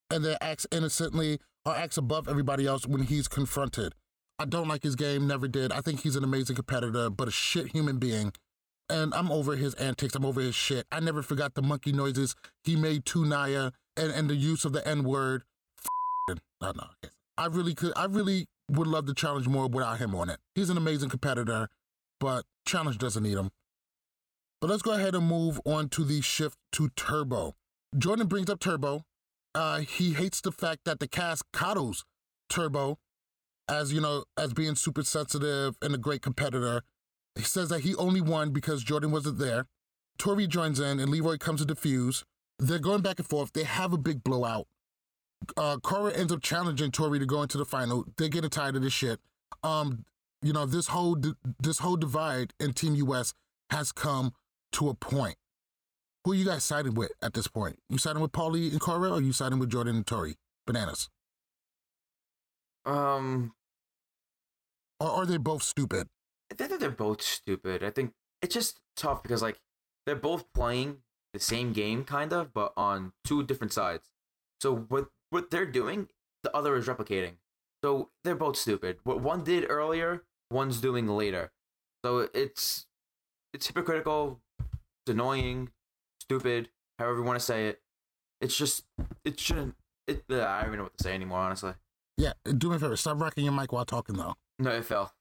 and then acts innocently or acts above everybody else when he's confronted. I don't like his game, never did. I think he's an amazing competitor, but a shit human being. And I'm over his antics. I'm over his shit. I never forgot the monkey noises he made to Naya and, and the use of the N word. No, no. I really could. I really would love to challenge more without him on it. He's an amazing competitor, but challenge doesn't need him. But let's go ahead and move on to the shift to Turbo. Jordan brings up Turbo. Uh, he hates the fact that the cast coddles Turbo as you know as being super sensitive and a great competitor. He says that he only won because Jordan wasn't there. Tori joins in and Leroy comes to defuse. They're going back and forth. They have a big blowout. Uh, Cara ends up challenging Tori to go into the final. They're getting tired of this shit. Um, you know this whole this whole divide in Team US has come to a point. Who are you guys siding with at this point? You siding with Paulie and Cara, or you siding with Jordan and Tori? Bananas. Um, or are they both stupid? I think they're both stupid. I think it's just tough because like they're both playing the same game kind of, but on two different sides. So what what they're doing, the other is replicating. So they're both stupid. What one did earlier, one's doing later. So it's it's hypocritical, it's annoying, stupid, however you want to say it. It's just it shouldn't. It I don't even know what to say anymore, honestly. Yeah, do me a favor. Stop rocking your mic while talking, though. No, it fell.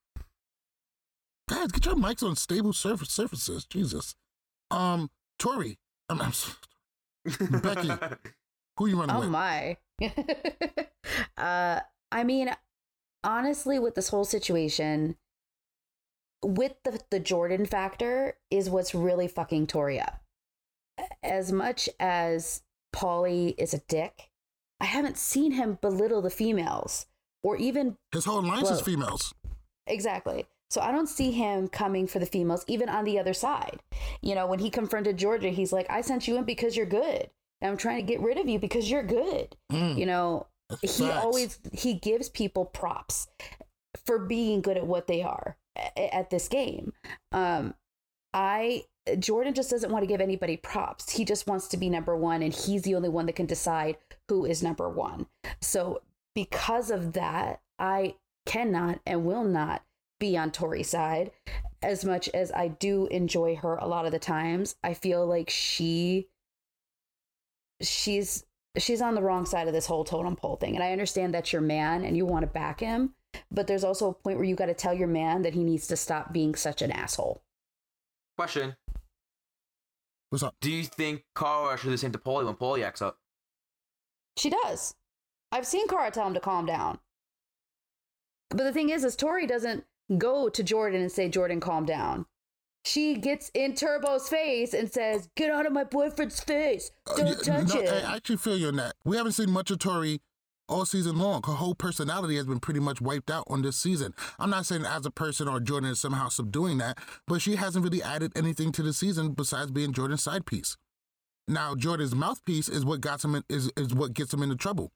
Guys, get your mics on stable surface surfaces. Jesus. Um, Tori. I'm, I'm so- Becky. Who you running Oh with? my. uh I mean honestly with this whole situation with the the Jordan factor is what's really fucking Tori up. As much as Paulie is a dick, I haven't seen him belittle the females or even His whole alliance is females. Exactly. So I don't see him coming for the females, even on the other side. You know, when he confronted Georgia, he's like, I sent you in because you're good. And I'm trying to get rid of you because you're good. Mm. You know, he Facts. always he gives people props for being good at what they are at this game. Um I Jordan just doesn't want to give anybody props. He just wants to be number 1 and he's the only one that can decide who is number 1. So because of that, I cannot and will not be on Tori's side as much as I do enjoy her a lot of the times. I feel like she she's she's on the wrong side of this whole totem pole thing. And I understand that's your man and you want to back him, but there's also a point where you got to tell your man that he needs to stop being such an asshole. Question. What's up? Do you think Cara should do the same to Paulie when Paulie acts up? She does. I've seen Kara tell him to calm down. But the thing is, is Tori doesn't go to Jordan and say, Jordan, calm down. She gets in Turbo's face and says, Get out of my boyfriend's face. Uh, Don't Yeah, touch no, it. I I actually feel you on that. We haven't seen much of Tori all season long. Her whole personality has been pretty much wiped out on this season. I'm not saying as a person or Jordan is somehow subduing that, but she hasn't really added anything to the season besides being Jordan's side piece. Now, Jordan's mouthpiece is what got him in, is, is what gets him into trouble.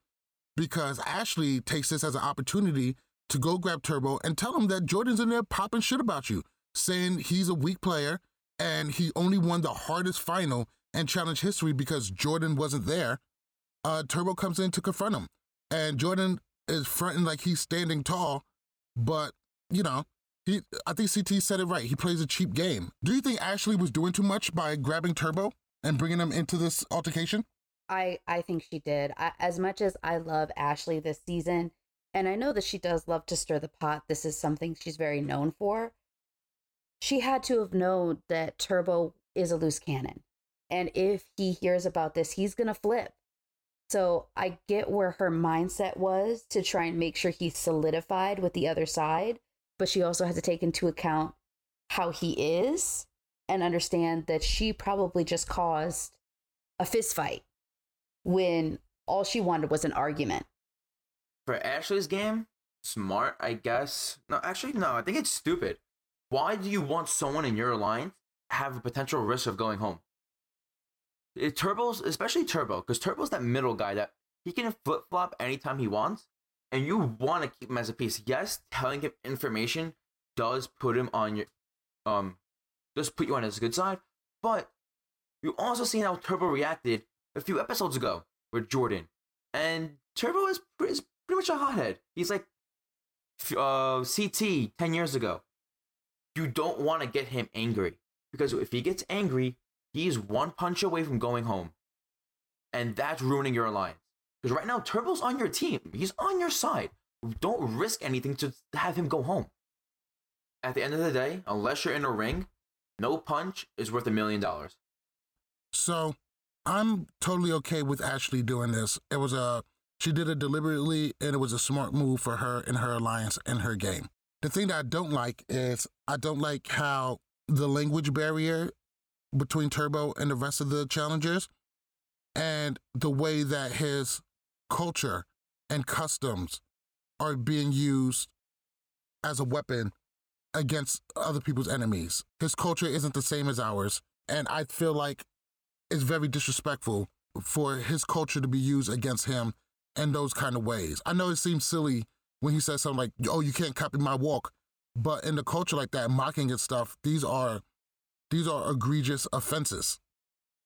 Because Ashley takes this as an opportunity to go grab Turbo and tell him that Jordan's in there popping shit about you, saying he's a weak player and he only won the hardest final in challenge history because Jordan wasn't there. Uh, Turbo comes in to confront him, and Jordan is fronting like he's standing tall, but you know, he. I think CT said it right. He plays a cheap game. Do you think Ashley was doing too much by grabbing Turbo? And bringing them into this altercation? I I think she did. I, as much as I love Ashley this season, and I know that she does love to stir the pot. This is something she's very known for. She had to have known that Turbo is a loose cannon, and if he hears about this, he's gonna flip. So I get where her mindset was to try and make sure he's solidified with the other side, but she also has to take into account how he is and understand that she probably just caused a fist fight when all she wanted was an argument. For Ashley's game, smart, I guess. No, actually, no. I think it's stupid. Why do you want someone in your alliance have a potential risk of going home? It, Turbo's, especially Turbo, because Turbo's that middle guy that he can flip flop anytime he wants, and you want to keep him as a piece. Yes, telling him information does put him on your, um, does put you on his good side, but you also seen how Turbo reacted a few episodes ago with Jordan, and Turbo is pretty, is pretty much a hothead. He's like uh, CT 10 years ago. You don't want to get him angry because if he gets angry, he's one punch away from going home. And that's ruining your alliance. Because right now, Turbo's on your team. He's on your side. Don't risk anything to have him go home. At the end of the day, unless you're in a ring, no punch is worth a million dollars. So I'm totally okay with Ashley doing this. It was a she did it deliberately and it was a smart move for her and her alliance and her game. The thing that I don't like is I don't like how the language barrier between Turbo and the rest of the challengers and the way that his culture and customs are being used as a weapon against other people's enemies. His culture isn't the same as ours. And I feel like it's very disrespectful for his culture to be used against him in those kind of ways. I know it seems silly when he says something like, "Oh, you can't copy my walk," but in the culture like that, mocking and stuff, these are these are egregious offenses,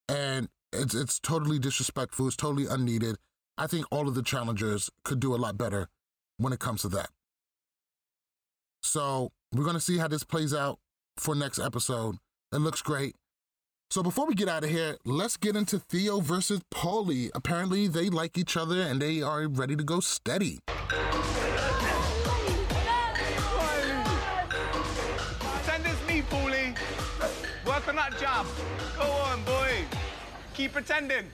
and it's it's totally disrespectful. It's totally unneeded. I think all of the challengers could do a lot better when it comes to that. So we're gonna see how this plays out for next episode. It looks great. So before we get out of here, let's get into Theo versus Paulie. Apparently, they like each other and they are ready to go steady. Pretend it's me, Paulie. Work on that jab. Go on, boy. Keep pretending.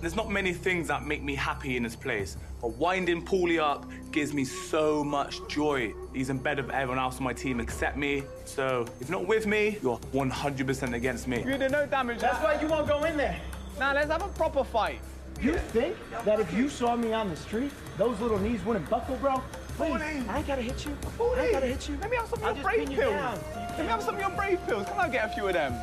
There's not many things that make me happy in this place, but winding Paulie up gives me so much joy. He's in bed with everyone else on my team except me. So if you're not with me, you're 100% against me. You did no damage. That's why you won't go in there. Now let's have a proper fight. You think that if you saw me on the street, those little knees wouldn't buckle, bro? Please, Paulie. I ain't gotta hit you. Paulie. I ain't gotta hit you. Let me have some of your brave pin you pills. Let me have some of your brave pills. Come on, get a few of them.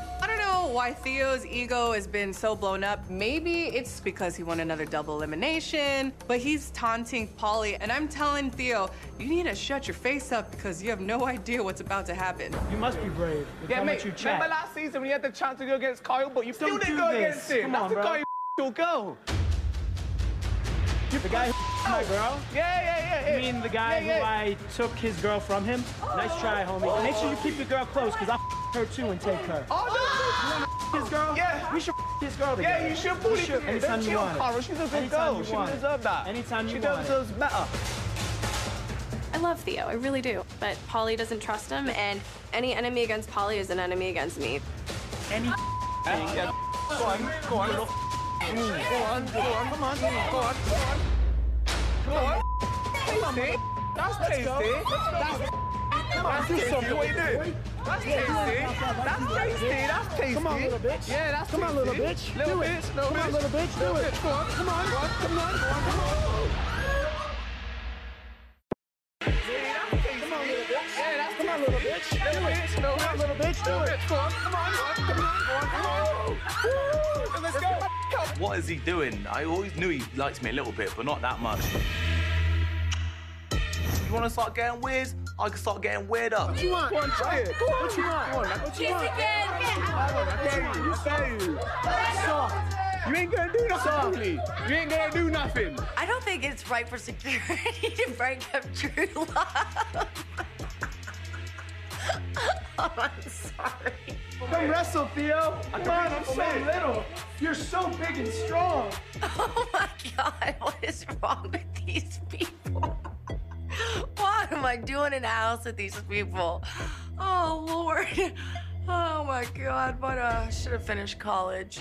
I don't know why Theo's ego has been so blown up. Maybe it's because he won another double elimination, but he's taunting Paulie. And I'm telling Theo, you need to shut your face up because you have no idea what's about to happen. You must be brave. Yeah, mate. you chat. Remember last season when you had the chance to go against Kyle, but you still Don't didn't go this. against him? Come That's on, the bro. guy your girl. The guy who my girl? Yeah, yeah, yeah. yeah. You mean the guy Yeah, yeah. who I took his girl from him? Nice try, homie. Oh. Make sure you keep your girl close, because I'll her too and take her. Oh, no. His girl? Yeah. We should his girl together. Yeah, you should We bully should. her. Anytime you want it. She's a good Anytime girl. you She want deserves that. Anytime you she want it. deserves better. I love Theo, I really do. But Paulie doesn't trust him, and any enemy against Paulie is an enemy against me. Any Yeah. Go on, go on. Go on, go on, come on, go on, go on. Go on. Tasty. That's tasty. That's that's tasty. What are you doing? That's tasty. That's tasty. That's tasty. Come on, little bitch. Yeah, that's Come on, little tasty. bitch. Little bitch, little Come on, bitch. little bitch. Do it. Go on, Come on. go on, Come on. go on, come on. Come on, little bitch. Yeah, that's Come on, little bitch. Do Little it. bitch, little Come on, bitch. little bitch. Do it. Go on, come on, go on, come on, go on, come on. Woo! Let's go. What is he doing? I always knew he likes me a little bit, but not that much. You want to start getting weird? I can start getting weirder. What you want? Go on, try it. Go on. What you want? What you want? I dare you. You dare you. Soft. You ain't gonna do nothing, Paulie. You ain't gonna do nothing. I don't think it's right for security to break up true love. Oh, I'm sorry. Come wrestle, Theo. Come on, I'm so little. You're so big and strong. Oh my god, what is wrong with these people? What am I doing in a house with these people? Oh lord. Oh my god, but uh, I should have finished college.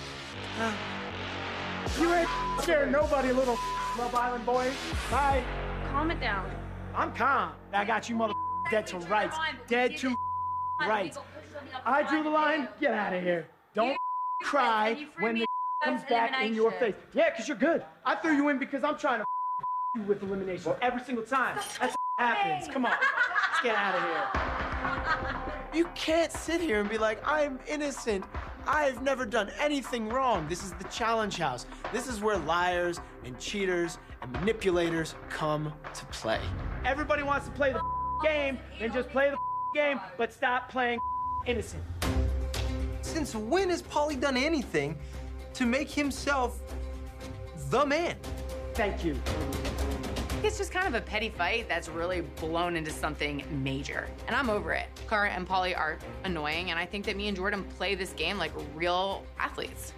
You ain't scared nobody, little Love Island boy. Bye. Calm it down. I'm calm. I got you mother dead to rights. Dead to rights. I drew the line. Get out of here. Don't cry when the comes back in your face. Yeah, because you're good. I threw you in because I'm trying to you with elimination every single time. That's what happens. Come on. Let's get out of here. You can't sit here and be like, I'm innocent. I've never done anything wrong. This is the challenge house. This is where liars and cheaters and manipulators come to play. Everybody wants to play the game, then just play the game, but stop playing innocent. Since when has Paulie done anything to make himself the man? Thank you. It's just kind of a petty fight that's really blown into something major. And I'm over it. Cara and Paulie are annoying, and I think that me and Jordan play this game like real athletes.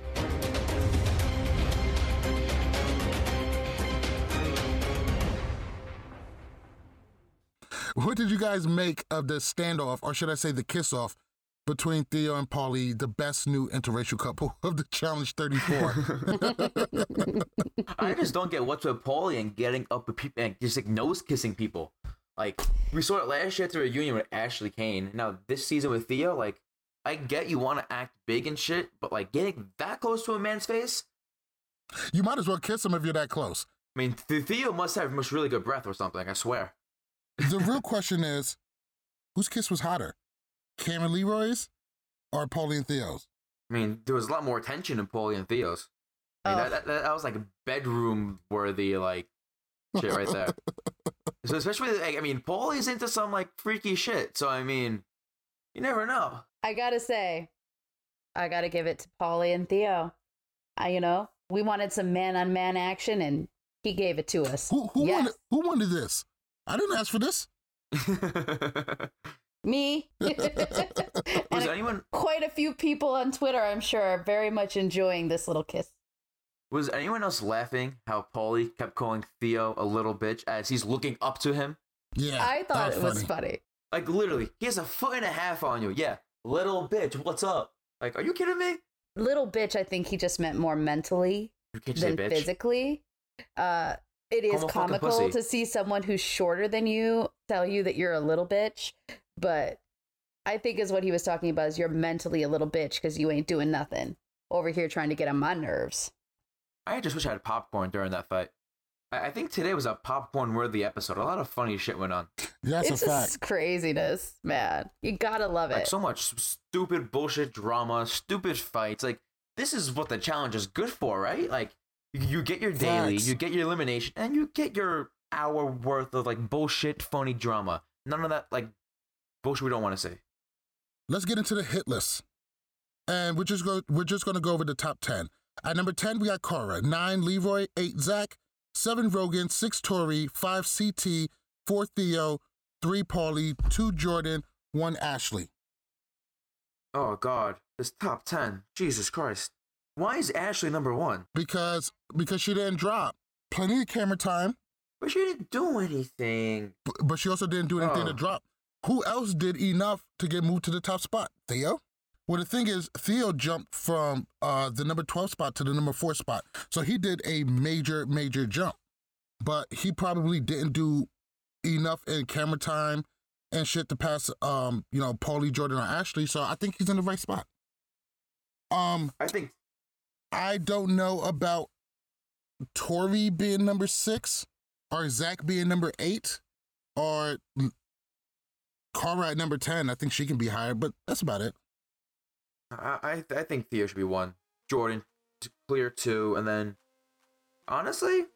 What did you guys make of the standoff, or should I say the kiss off, between Theo and Paulie, the best new interracial couple of the Challenge 34? I just don't get what's with Paulie and getting up with people and just like nose kissing people. Like we saw it last year at the reunion with Ashley Kane. Now this season with Theo, like I get you want to act big and shit, but like getting that close to a man's face, you might as well kiss him if you're that close. I mean, Th- Theo must have much really good breath or something. I swear. the real question is, whose kiss was hotter, Cameron Leroy's or Paulie and Theo's? I mean, there was a lot more attention in Paulie and Theo's. I mean, Oh. that, that, that, that was like bedroom worthy like shit right there. so especially like, I mean, Paulie's into some like freaky shit. So I mean, you never know. I gotta say, I gotta give it to Paulie and Theo. I, you know, we wanted some man on man action, and he gave it to us. Who, who, Yes. wanted, who wanted this? I didn't ask for this. Me. Was anyone Quite a few people on Twitter, I'm sure, are very much enjoying this little kiss. was anyone else laughing how Paulie kept calling Theo a little bitch as he's looking up to him? Yeah, I thought it was funny. Like literally, he has a foot and a half on you. Yeah, little bitch, what's up? Like, are you kidding me? Little bitch, I think he just meant more mentally You can't say than bitch. physically. Uh, it Call is him a fucking comical to see someone who's shorter than you tell you that you're a little bitch, but I think is what he was talking about is you're mentally a little bitch because you ain't doing nothing over here trying to get on my nerves. I just wish I had popcorn during that fight. I, I think today was a popcorn worthy episode. A lot of funny shit went on. That's it's just craziness, man. You gotta love Like it. so much stupid bullshit drama, stupid fights. Like this is what the challenge is good for, right? Like you, you get your daily, Facts. you get your elimination, and you get your hour worth of like bullshit funny drama. None of that like bullshit we don't want to see. Let's get into the hit list. And we're just go we're just gonna go over the top ten. At number 10, we got Cara. Nine, Leroy. Eight, Zach. Seven, Rogan. Six, Tori. Five, CT. Four, Theo. Three, Paulie. Two, Jordan. One, Ashley. Oh God, this top ten. Jesus Christ. Why is Ashley number one? Because because she didn't drop. Plenty of camera time. But she didn't do anything. b- But she also didn't do anything to Oh. drop. Who else did enough to get moved to the top spot? Theo? Well, the thing is, Theo jumped from uh, the number 12 spot to the number 4 spot. So he did a major, major jump. But he probably didn't do enough in camera time and shit to pass, um, you know, Paulie, Jordan, or Ashley. So I think he's in the right spot. Um, I think I don't know about Tori being number six, or Zach being number eight, or Cara at number ten. I think she can be higher, but that's about it. I I, I think Theo should be one. Jordan clear two, and then honestly,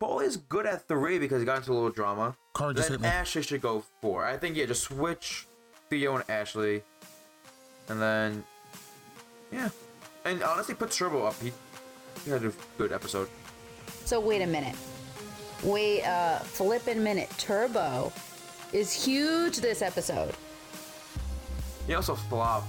Paul is good at three because he got into a little drama. Cara just then hit me. Ashley should go four. I think yeah, just switch Theo and Ashley, and then yeah, and honestly, put Turbo up. He he had a good episode. So wait a minute. Wait a flippin' minute. Turbo is huge this episode. He also flopped.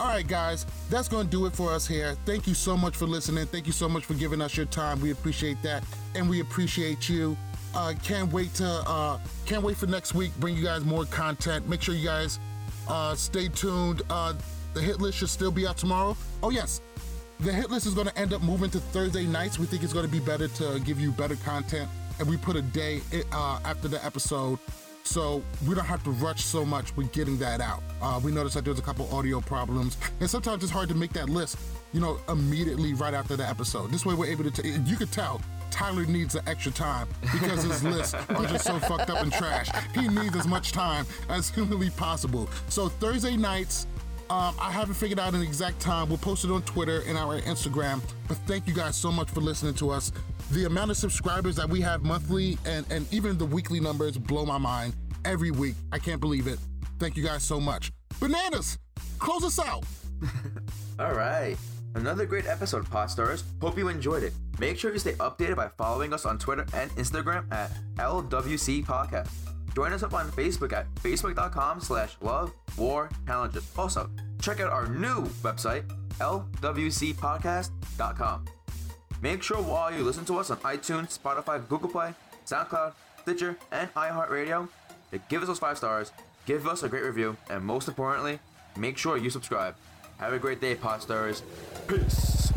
All right, guys, that's going to do it for us here. Thank you so much for listening. Thank you so much for giving us your time. We appreciate that, and we appreciate you. Uh, can't wait to uh, can't wait for next week. Bring you guys more content. Make sure you guys uh, stay tuned. Uh, the hit list should still be out tomorrow. Oh yes, the hit list is going to end up moving to Thursday nights. We think it's going to be better to give you better content, and we put a day uh, after the episode so we don't have to rush so much with getting that out. Uh, we noticed that there's a couple audio problems, and sometimes it's hard to make that list, you know, immediately right after the episode. This way, we're able to. T- you could tell Tyler needs the extra time because his lists are just so fucked up and trash. He needs as much time as humanly possible. So Thursday nights. Um, I haven't figured out an exact time. We'll post it on Twitter and our Instagram. But thank you guys so much for listening to us. The amount of subscribers that we have monthly and, and even the weekly numbers blow my mind every week. I can't believe it. Thank you guys so much. Bananas, close us out. All right. Another great episode, Pod Stars. Hope you enjoyed it. Make sure you stay updated by following us on Twitter and Instagram at LWC Podcast. Join us up on Facebook at facebook.com slash love war challenges. Also, check out our new website, lwcpodcast.com. Make sure while you listen to us on iTunes, Spotify, Google Play, SoundCloud, Stitcher, and iHeartRadio, to give us those five stars, give us a great review, and most importantly, make sure you subscribe. Have a great day, Pod Stars. Peace.